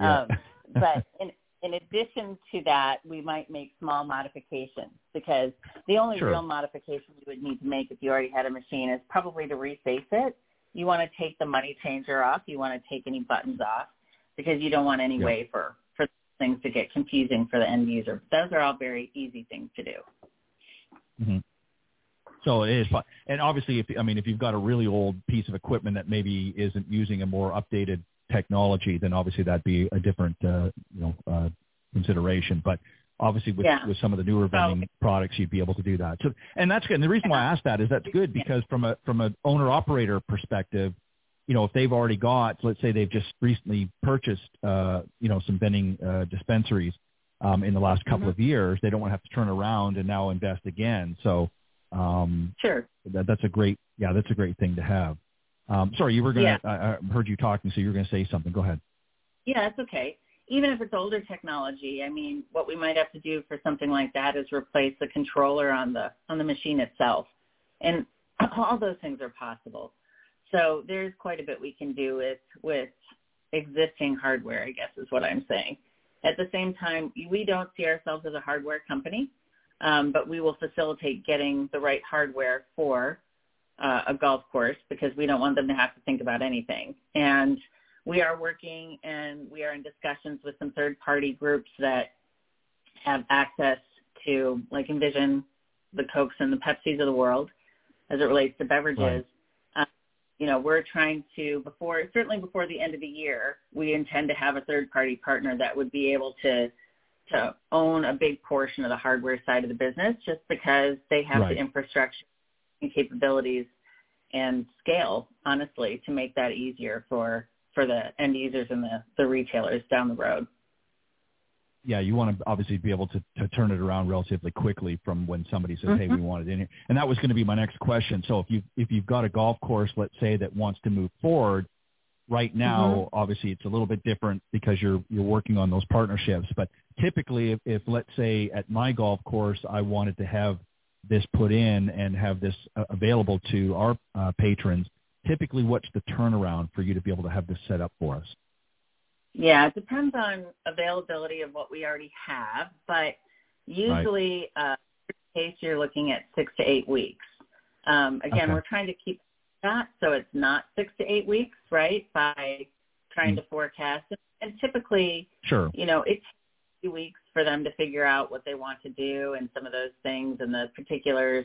Yeah. Um, but in in addition to that, we might make small modifications because the only sure. real modification you would need to make if you already had a machine is probably to reface it. You want to take the money changer off. You want to take any buttons off because you don't want any yeah. for things to get confusing for the end user. Those are all very easy things to do. Mm-hmm. So it is fun. And obviously, if I mean, if you've got a really old piece of equipment that maybe isn't using a more updated technology, then obviously that'd be a different, uh, you know, uh, consideration. But obviously with, Yeah. with some of the newer vending products, you'd be able to do that. So, and that's good. And the reason why I asked that is that's good because from a from an owner operator perspective, you know, if they've already got, let's say they've just recently purchased, uh, you know, some vending uh, dispensaries um, in the last couple Mhm. of years, they don't want to have to turn around and now invest again. So um, Sure. that, that's a great, yeah, that's a great thing to have. Um, sorry, you were going to, I, I heard you talking, so you were going to say something. Go ahead. Yeah, it's okay. Even if it's older technology, I mean, what we might have to do for something like that is replace the controller on the on the machine itself, and <clears throat> all those things are possible. So there's quite a bit we can do with with existing hardware. I guess is what I'm saying. At the same time, we don't see ourselves as a hardware company, um, but we will facilitate getting the right hardware for uh, a golf course because we don't want them to have to think about anything. And we are working and we are in discussions with some third party groups that have access to like envision the cokes and the pepsis of the world as it relates to beverages Right. You know we're trying to before certainly before the end of the year we intend to have a third party partner that would be able to to own a big portion of the hardware side of the business just because they have Right. the infrastructure and capabilities and scale honestly to make that easier for for the end users and the, the retailers down the road. Yeah, you want to obviously be able to, to turn it around relatively quickly from when somebody says, "Hey, we Mhm. want it in here." And that was going to be my next question. So if you if you've got a golf course, let's say that wants to move forward, right now, obviously it's a little bit different because you're you're working on those partnerships. But typically, if, if let's say at my golf course I wanted to have this put in and have this uh, available to our uh, patrons, typically what's the turnaround for you to be able to have this set up for us? Yeah, it depends on availability of what we already have, but usually, uh, in case you're looking at six to eight weeks. Um, again, Okay. we're trying to keep that so it's not six to eight weeks, right? By trying to forecast, and typically, Sure. you know, it's weeks for them to figure out what they want to do and some of those things and the particulars.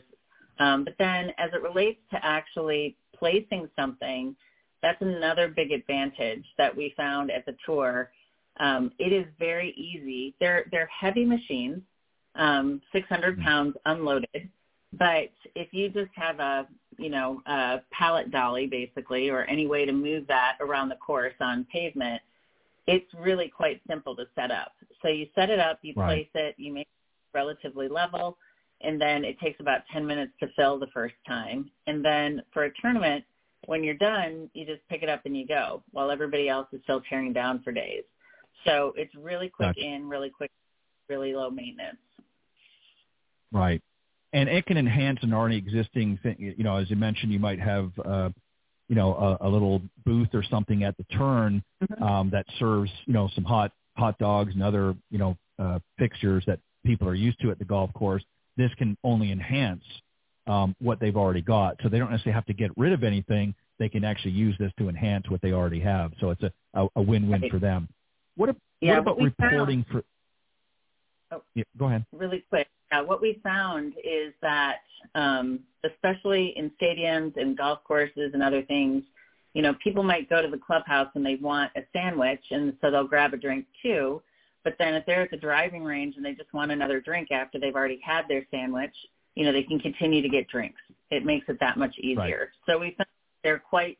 Um, but then as it relates to actually placing something, that's another big advantage that we found at the tour. Um, it is very easy. They're they're heavy machines, um, 600 Mhm. pounds unloaded. But if you just have a you know a pallet dolly basically, or any way to move that around the course on pavement, it's really quite simple to set up. So you set it up, you Right. place it, you make it relatively level, and then it takes about 10 minutes to fill the first time. And then for a tournament, when you're done, you just pick it up and you go while everybody else is still tearing down for days. So it's really quick Gotcha. in, really quick, really low maintenance. Right. And it can enhance an already existing thing. You know, as you mentioned, you might have, uh, you know, a, a little booth or something at the turn Mhm. um, that serves, you know, some hot hot dogs and other, you know, uh, fixtures that people are used to at the golf course. This can only enhance um, what they've already got. So they don't necessarily have to get rid of anything. They can actually use this to enhance what they already have. So it's a, a, a win-win Right. for them. What, ab- Yeah, what about found- reporting for? Oh. Yeah, go ahead. really quick. Uh, what we found is that, um, especially in stadiums and golf courses and other things, you know, people might go to the clubhouse and they want a sandwich, and so they'll grab a drink too. But then if they're at the driving range and they just want another drink after they've already had their sandwich, you know, they can continue to get drinks. It makes it that much easier. So we found they're quite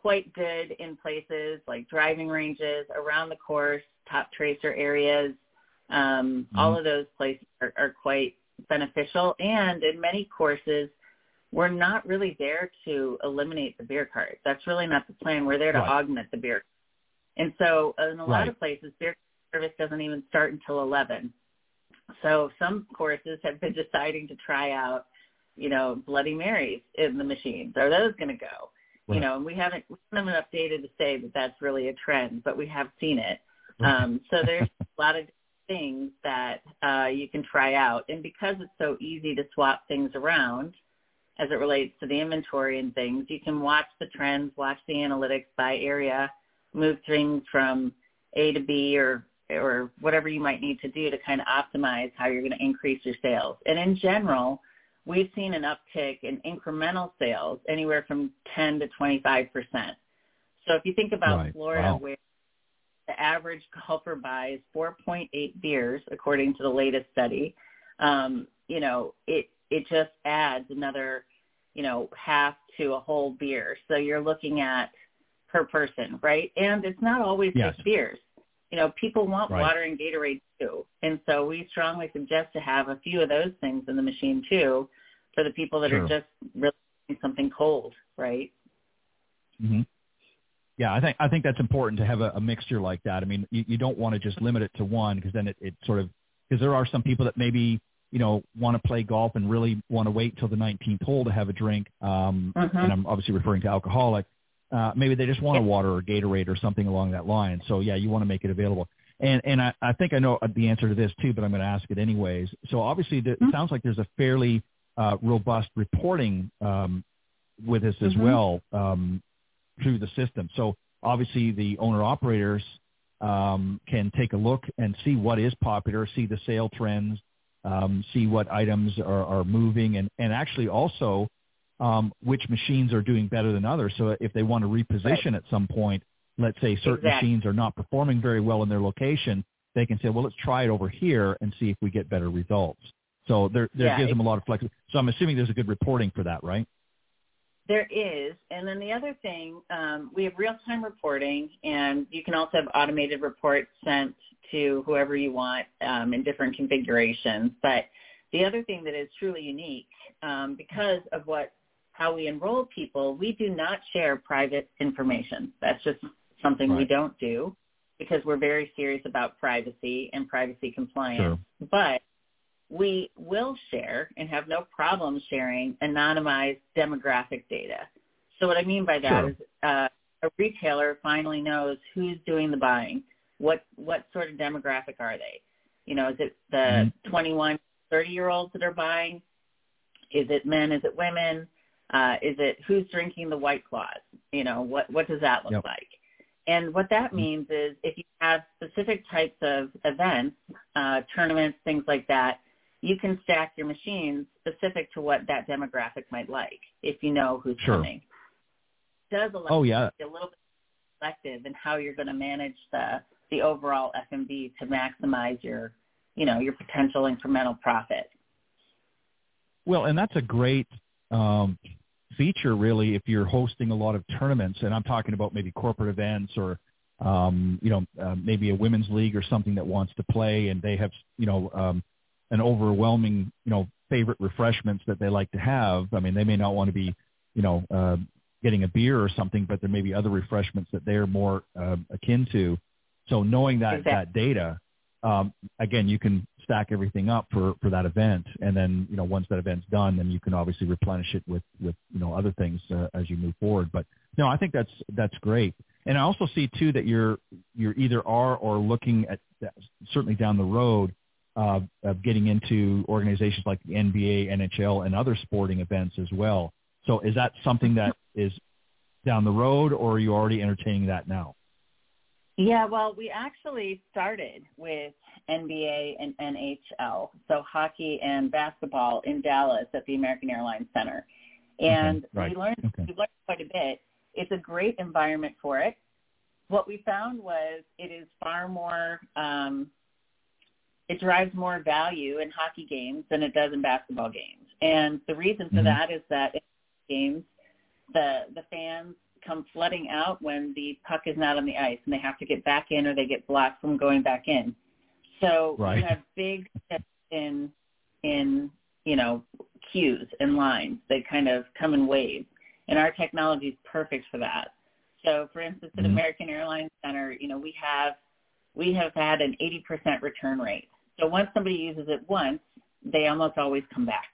quite good in places like driving ranges, around the course, top tracer areas. Um, All of those places are, are quite beneficial. And in many courses, we're not really there to eliminate the beer cart. That's really not the plan. We're there to Right. augment the beer. And so in a lot Right. of places, beer service doesn't even start until 11. So some courses have been deciding to try out, you know, Bloody Marys in the machines. Are those going to go? Right. You know, and we haven't we haven't updated to say that that's really a trend, but we have seen it. Right. Um, so there's a lot of things that uh, you can try out, and because it's so easy to swap things around as it relates to the inventory and things, you can watch the trends, watch the analytics by area, move things from A to B or or whatever you might need to do to kind of optimize how you're going to increase your sales. And in general, we've seen an uptick in incremental sales anywhere from 10 to 25 percent. So if you think about Right. Florida, Wow. where the average <laughs> golfer buys 4.8 beers, according to the latest study. Um, you know, it it just adds another, you know, half to a whole beer. So you're looking at per person, right? And it's not always yes. just beers. You know, people want right. water and Gatorade too. And so we strongly suggest to have a few of those things in the machine too for the people that sure. are just really something cold, right? Mm-hmm. Yeah, I think I think that's important to have a, a mixture like that. I mean, you, you don't want to just limit it to one because then it, it sort of because there are some people that maybe you know want to play golf and really want to wait till the 19th hole to have a drink. Um, mm-hmm. And I'm obviously referring to alcoholic. Uh, maybe they just want a water or Gatorade or something along that line. So yeah, you want to make it available. And and I, I think I know the answer to this too, but I'm going to ask it anyways. So obviously, the, mm-hmm. it sounds like there's a fairly uh, robust reporting um, with this as mm-hmm. well um, through the system. So obviously, the owner operators um, can take a look and see what is popular, see the sale trends, um, see what items are, are moving, and, and actually also um, which machines are doing better than others. So if they want to reposition right. at some point, let's say certain exactly. machines are not performing very well in their location, they can say, well, let's try it over here and see if we get better results. So there, there yeah, gives them a lot of flexibility. So I'm assuming there's a good reporting for that, right? There is. And then the other thing, um, we have real-time reporting, and you can also have automated reports sent to whoever you want um, in different configurations. But the other thing that is truly unique, um, because of what how we enroll people, we do not share private information. That's just something right. we don't do because we're very serious about privacy and privacy compliance. Sure. But we will share and have no problem sharing anonymized demographic data. So what I mean by that sure. is uh, a retailer finally knows who's doing the buying. What what sort of demographic are they? You know, is it the mm-hmm. 21, 30 year olds that are buying? Is it men? Is it women? Uh, is it who's drinking the white claws? You know, what what does that look yep. like? And what that Mm-hmm. means is if you have specific types of events, uh, tournaments, things like that, you can stack your machines specific to what that demographic might like if you know who's sure. coming. It does allow oh, yeah. a little bit selective in how you're going to manage the the overall F&B to maximize your you know your potential incremental profit. Well, and that's a great um, feature, really, if you're hosting a lot of tournaments, and I'm talking about maybe corporate events or um, you know uh, maybe a women's league or something that wants to play, and they have you know um, an overwhelming you know favorite refreshments that they like to have. I mean, they may not want to be you know uh, getting a beer or something, but there may be other refreshments that they're more uh, akin to. So knowing that exactly. that data, um, again, you can stack everything up for, for that event, and then you know once that event's done, then you can obviously replenish it with with you know other things uh, as you move forward. But no, I think that's that's great, and I also see too that you're you're either are or looking at certainly down the road uh, of getting into organizations like the NBA, NHL, and other sporting events as well. So is that something that is down the road, or are you already entertaining that now? Yeah, well, we actually started with NBA and NHL, so hockey and basketball in Dallas at the American Airlines Center, and okay, right. we learned okay. we learned quite a bit. It's a great environment for it. What we found was it is far more. Um, it drives more value in hockey games than it does in basketball games, and the reason for mm-hmm. that is that in games, the the fans come flooding out when the puck is not on the ice and they have to get back in or they get blocked from going back in. So right. you have big in in you know queues and lines. They kind of come in waves, and our technology is perfect for that. So, for instance, at mm-hmm. American Airlines Center, you know we have we have had an 80% return rate. So once somebody uses it once, they almost always come back.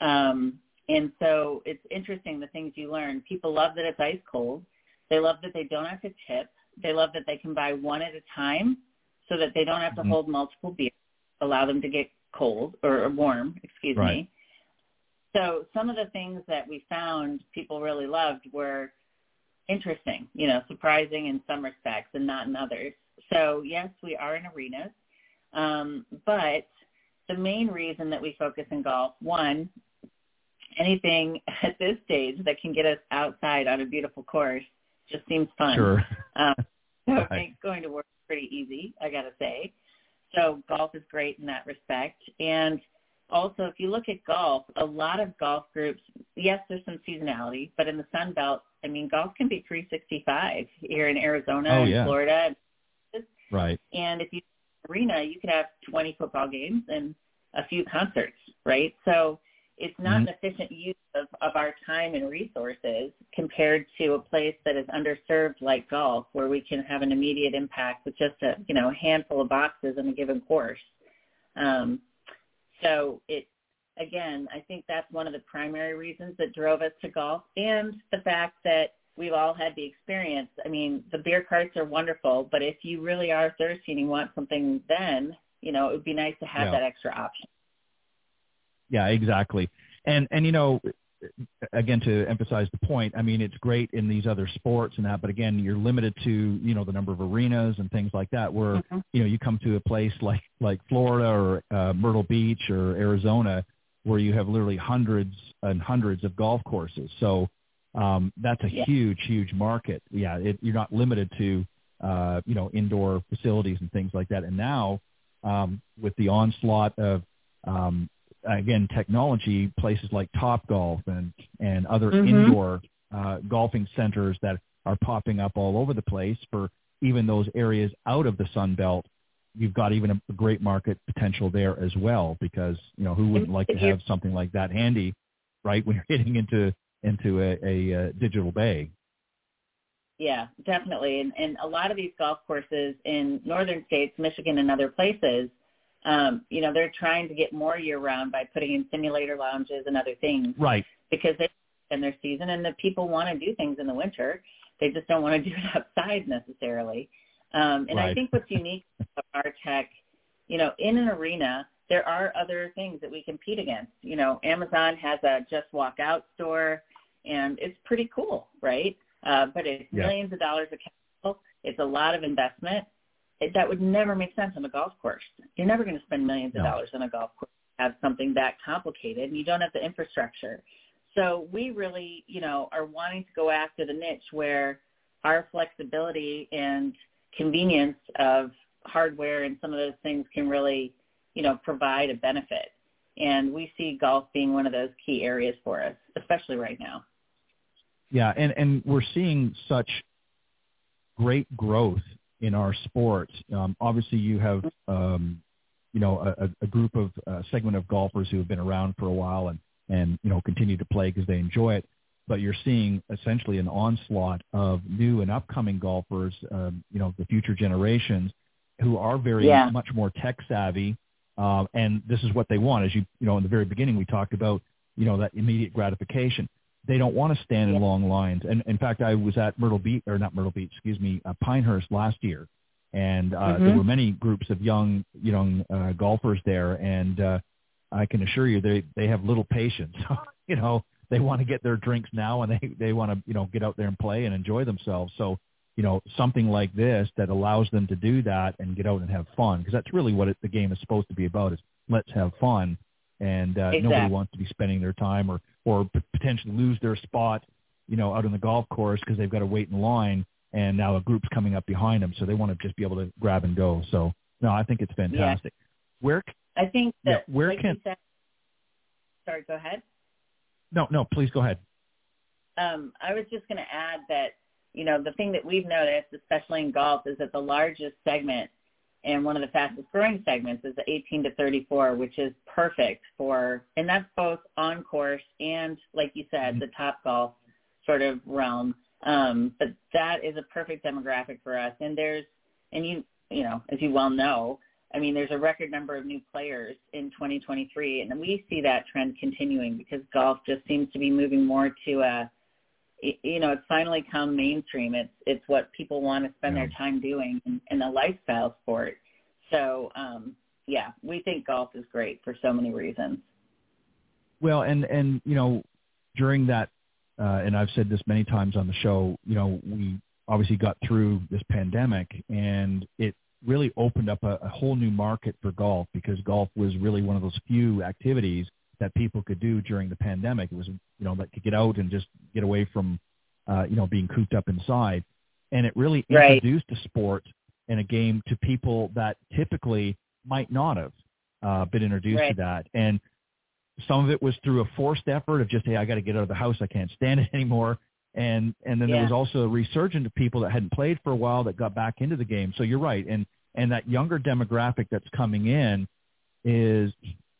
Um, and so it's interesting the things you learn. People love that it's ice cold. They love that they don't have to tip. They love that they can buy one at a time so that they don't have to mm-hmm. hold multiple beers, allow them to get cold or warm, excuse right. me. So some of the things that we found people really loved were interesting, you know, surprising in some respects and not in others. So yes, we are in arenas, um, but the main reason that we focus in golf, one, anything <laughs> at this stage that can get us outside on a beautiful course just seems fun. Sure. um, <laughs> so it makes going to work pretty easy, I got to say. So golf is great in that respect. And also, if you look at golf, a lot of golf groups, yes, there's some seasonality, but in the Sun Belt, I mean, golf can be 365 here in Arizona oh, and yeah. Florida. Right. And if you arena, you could have 20 football games and a few concerts, right? So it's not mm-hmm. an efficient use of, of our time and resources compared to a place that is underserved like golf where we can have an immediate impact with just a you know a handful of boxes in a given course um, so it again i think that's one of the primary reasons that drove us to golf and the fact that we've all had the experience i mean the beer carts are wonderful but if you really are thirsty and you want something then you know it would be nice to have yeah. that extra option yeah, exactly. And and you know, again to emphasize the point, I mean it's great in these other sports and that, but again you're limited to you know the number of arenas and things like that. Where mm-hmm. you know you come to a place like like Florida or uh, Myrtle Beach or Arizona, where you have literally hundreds and hundreds of golf courses. So um, that's a yeah. huge huge market. Yeah, it, you're not limited to uh, you know indoor facilities and things like that. And now um, with the onslaught of um, again technology places like Top Golf and and other mm-hmm. indoor uh, golfing centers that are popping up all over the place for even those areas out of the Sun Belt. You've got even a great market potential there as well because you know who wouldn't like to have something like that handy, right? When you're <laughs> getting into into a, a, a digital bay. Yeah, definitely. And, and a lot of these golf courses in northern states, Michigan and other places, um, you know, they're trying to get more year round by putting in simulator lounges and other things. Right. Because they in their season and the people want to do things in the winter. They just don't want to <laughs> do it outside necessarily. Um, and right. I think what's unique about our tech, you know, in an arena, there are other things that we compete against. You know, Amazon has a just walk out store and it's pretty cool, right? Uh, but it's yeah. millions of dollars of capital. It's a lot of investment it, that would never make sense on a golf course. You're never going to spend millions of dollars on a golf course have something that complicated and you don't have the infrastructure. So we really, you know, are wanting to go after the niche where our flexibility and convenience of hardware and some of those things can really, you know, provide a benefit. And we see golf being one of those key areas for us, especially right now. Yeah, and, and we're seeing such great growth in our sport. Um, obviously, you have um, you know a, a group of a segment of golfers who have been around for a while and and you know continue to play because they enjoy it. But you're seeing essentially an onslaught of new and upcoming golfers, um, you know, the future generations, who are very yeah. much more tech savvy, uh, and this is what they want. As you you know, in the very beginning, we talked about you know that immediate gratification they don't want to stand in long lines. And in fact, I was at Myrtle Beach, or not Myrtle Beach, excuse me, uh, Pinehurst last year, and uh, mm-hmm. there were many groups of young young uh, golfers there, and uh, I can assure you they they have little patience. <laughs> you know, they want to get their drinks now, and they they want to you know get out there and play and enjoy themselves. So you know something like this that allows them to do that and get out and have fun because that's really what it, the game is supposed to be about is let's have fun and uh, exactly. nobody wants to be spending their time or or potentially lose their spot, you know, out on the golf course because they've got to wait in line and now a group's coming up behind them, so they want to just be able to grab and go. So no, I think it's fantastic. Yeah. Where I think that yeah, where like can said, sorry, go ahead. No, no, please go ahead. Um, I was just going to add that you know the thing that we've noticed, especially in golf, is that the largest segment and one of the fastest growing segments is the 18 to 34, which is perfect for, and that's both on course and, like you said, Mm-hmm. the top golf sort of realm. Um, but that is a perfect demographic for us. And there's, and you, you know, as you well know, I mean, there's a record number of new players in 2023, and we see that trend continuing because golf just seems to be moving more to a, you know, it's finally come mainstream. It's it's what people want to spend yeah. their time doing in, in a lifestyle sport. So um, yeah, we think golf is great for so many reasons. Well, and and you know, during that, uh, and I've said this many times on the show. You know, we obviously got through this pandemic, and it really opened up a, a whole new market for golf because golf was really one of those few activities that people could do during the pandemic. It was, you know, like to get out and just get away from, uh, you know, being cooped up inside. and it really Right. introduced the sport in a game to people that typically might not have uh, been introduced to that. And some of it was through a forced effort of just, hey, I got to get out of the house. I can't stand it <laughs> anymore. And and then there was also a resurgence of people that hadn't played for a while that got back into the game. So you're right. And and that younger demographic that's coming in is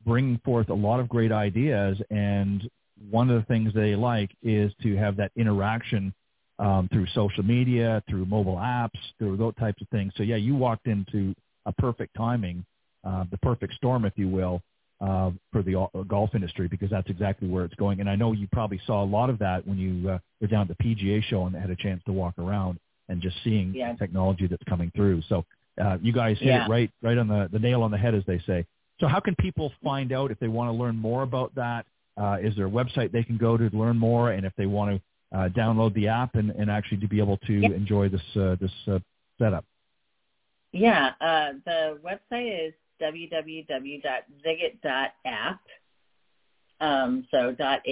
bringing forth a lot of great ideas. And one of the things they like is to have that interaction um, through social media, through mobile apps, through those types of things. So yeah, you walked into a perfect timing, uh, the perfect storm, if you will, uh, for the uh, golf industry because that's exactly where it's going. And I know you probably saw a lot of that when you uh, were down at the PGA show and had a chance to walk around and just seeing Yeah. the technology that's coming through. So uh, you guys hit Yeah. it right, right on the, the nail on the head, as they say. So how can people find out if they want to learn more about that? Uh, is there a website they can go to learn more? And if they want to uh, download the app and, and actually to be able to Yeah. enjoy this uh, this uh, setup? Yeah, uh, the website is www.zigit.app, um, so .app,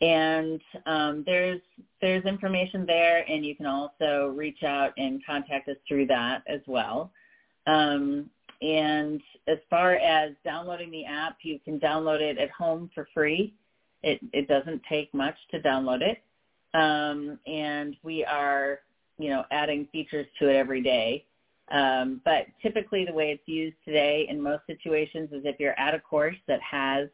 and um, there's there's information there, and you can also reach out and contact us through that as well. Um, and as far as downloading the app, you can download it at home for free. It it doesn't take much to download it, um, and we are you know adding features to it every day. Um, but typically the way it's used today in most situations is if you're at a course that has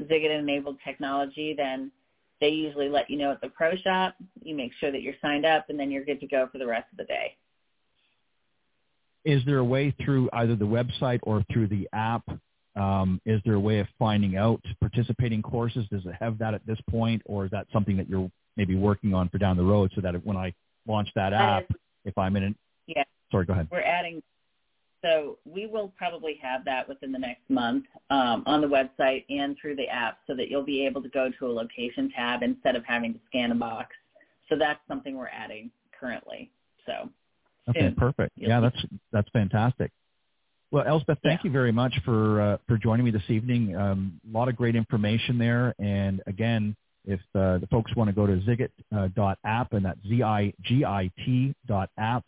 ZIGIT-enabled technology, then they usually let you know at the pro shop. You make sure that you're signed up, and then you're good to go for the rest of the day. Is there a way through either the website or through the app? Um, is there a way of finding out participating courses? Does it have that at this point, or is that something that you're maybe working on for down the road so that when I launch that app, is- if I'm in it, Yeah. sorry, go ahead. We're adding, so we will probably have that within the next month um, on the website and through the app so that you'll be able to go to a location tab instead of having to scan a box. So that's something we're adding currently. So Okay, soon. perfect. Yeah, that's that's fantastic. Well, Elsbeth, thank Yeah. you very much for uh, for joining me this evening. Um, a lot of great information there, and again, if uh, the folks want to go to ZIGIT uh, app, and that's z i g i t dot app,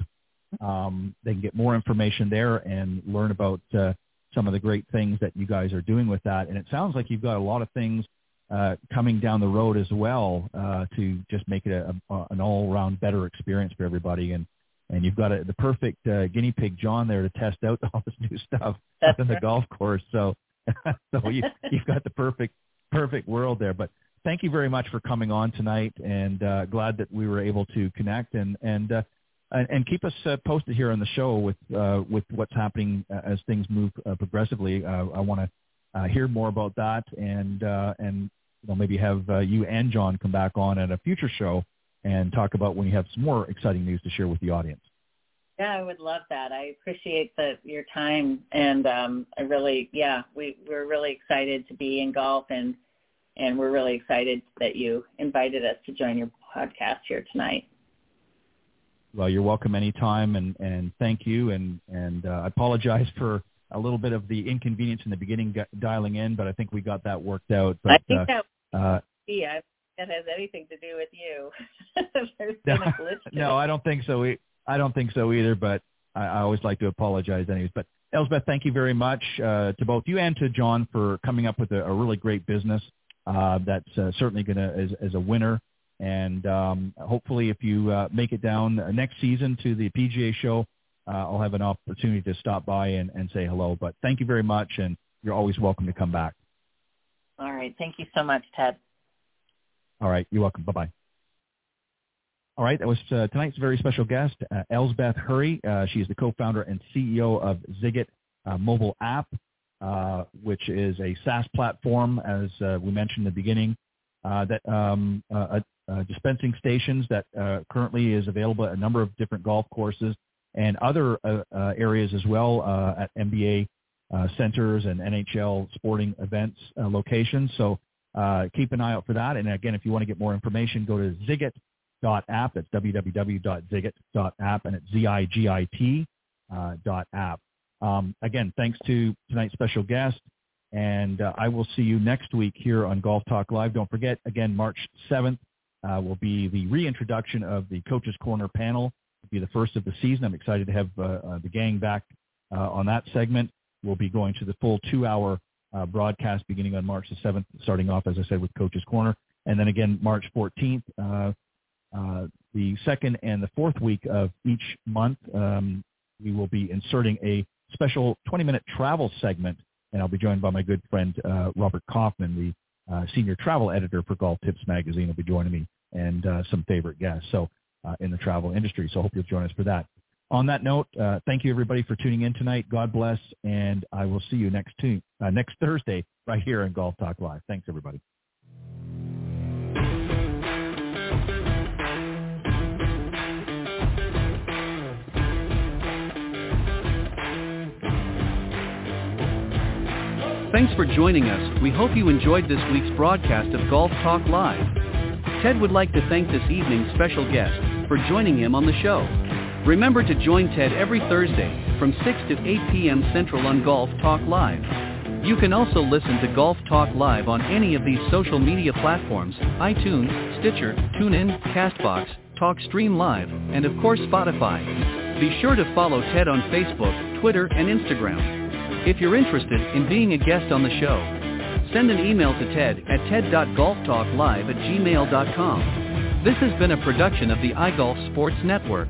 um, they can get more information there and learn about uh, some of the great things that you guys are doing with that. And it sounds like you've got a lot of things uh, coming down the road as well uh, to just make it a, a, an all-around better experience for everybody. And and you've got a, the perfect uh, guinea pig John there to test out <laughs> all this new stuff That's up in the golf course. So <laughs> so you, you've got the perfect perfect world there. But thank you very much for coming on tonight, and uh, glad that we were able to connect and and. Uh, and, and keep us uh, posted here on the show with uh, with what's happening as things move uh, progressively. Uh, I want to uh, hear more about that, and uh, and you know maybe have uh, you and John come back on at a future show and talk about when you have some more exciting news to share with the audience. Yeah, I would love that. I appreciate the your time, and um, I really, yeah, we we're really excited to be in golf, and and we're really excited that you invited us to join your podcast here tonight. Well, you're welcome anytime, and and thank you, and and uh, I apologize for a little bit of the inconvenience in the beginning dialing in, but I think we got that worked out. But I think uh, that uh, yeah, that has anything to do with you. <laughs> There's been a glitch. to no. I don't think so. I don't think so either. But I, I always like to apologize anyways. But Elsbeth, thank you very much uh, to both you and to John for coming up with a, a really great business uh, that's uh, certainly going to as, as a winner. And um, hopefully, if you uh, make it down uh, next season to the PGA show, uh, I'll have an opportunity to stop by and, and say hello. But thank you very much, and you're always welcome to come back. All right, thank you so much, Ted. All right. You're welcome. Bye-bye. All right. That was uh, tonight's very special guest, uh, Elsbeth Hurry. Uh, she is the co-founder and CEO of ZIGIT uh, mobile app, uh, which is a SaaS platform, as uh, we mentioned in the beginning, uh, that um, dispensing stations that currently is available at a number of different golf courses and other areas as well at NBA centers and NHL sporting events locations. So uh, keep an eye out for that. And again, if you want to get more information, go to Zigit.app. That's www.zigit.app, and it's Z-I-G-I-T uh, dot app. Um, again, thanks to tonight's special guest, and uh, I will see you next week here on Golf Talk Live. Don't forget, again, March 7th uh, will be the reintroduction of the Coaches Corner panel. It'll be the first of the season. I'm excited to have uh, uh, the gang back uh, on that segment. We'll be going to the full two-hour uh, broadcast beginning on March the 7th, starting off, as I said, with Coach's Corner. And then again, March 14th, uh, uh, the second and the fourth week of each month, um, we will be inserting a special 20-minute travel segment, and I'll be joined by my good friend uh, Robert Kaufman, the uh, senior travel editor for Golf Tips Magazine, will be joining me, and uh, some favorite guests. So in the travel industry. So I hope you'll join us for that. On that note, uh, thank you everybody for tuning in tonight. God bless, and I will see you next tu- uh, next Thursday right here on Golf Talk Live. Thanks everybody. Thanks for joining us. We hope you enjoyed this week's broadcast of Golf Talk Live. Ted would like to thank this evening's special guest for joining him on the show. Remember to join Ted every Thursday from 6 to 8 p.m. Central on Golf Talk Live. You can also listen to Golf Talk Live on any of these social media platforms, iTunes, Stitcher, TuneIn, CastBox, TalkStream Live, and of course Spotify. Be sure to follow Ted on Facebook, Twitter, and Instagram. If you're interested in being a guest on the show, send an email to ted at ted.golftalklive at gmail.com. This has been a production of the iGolf Sports Network.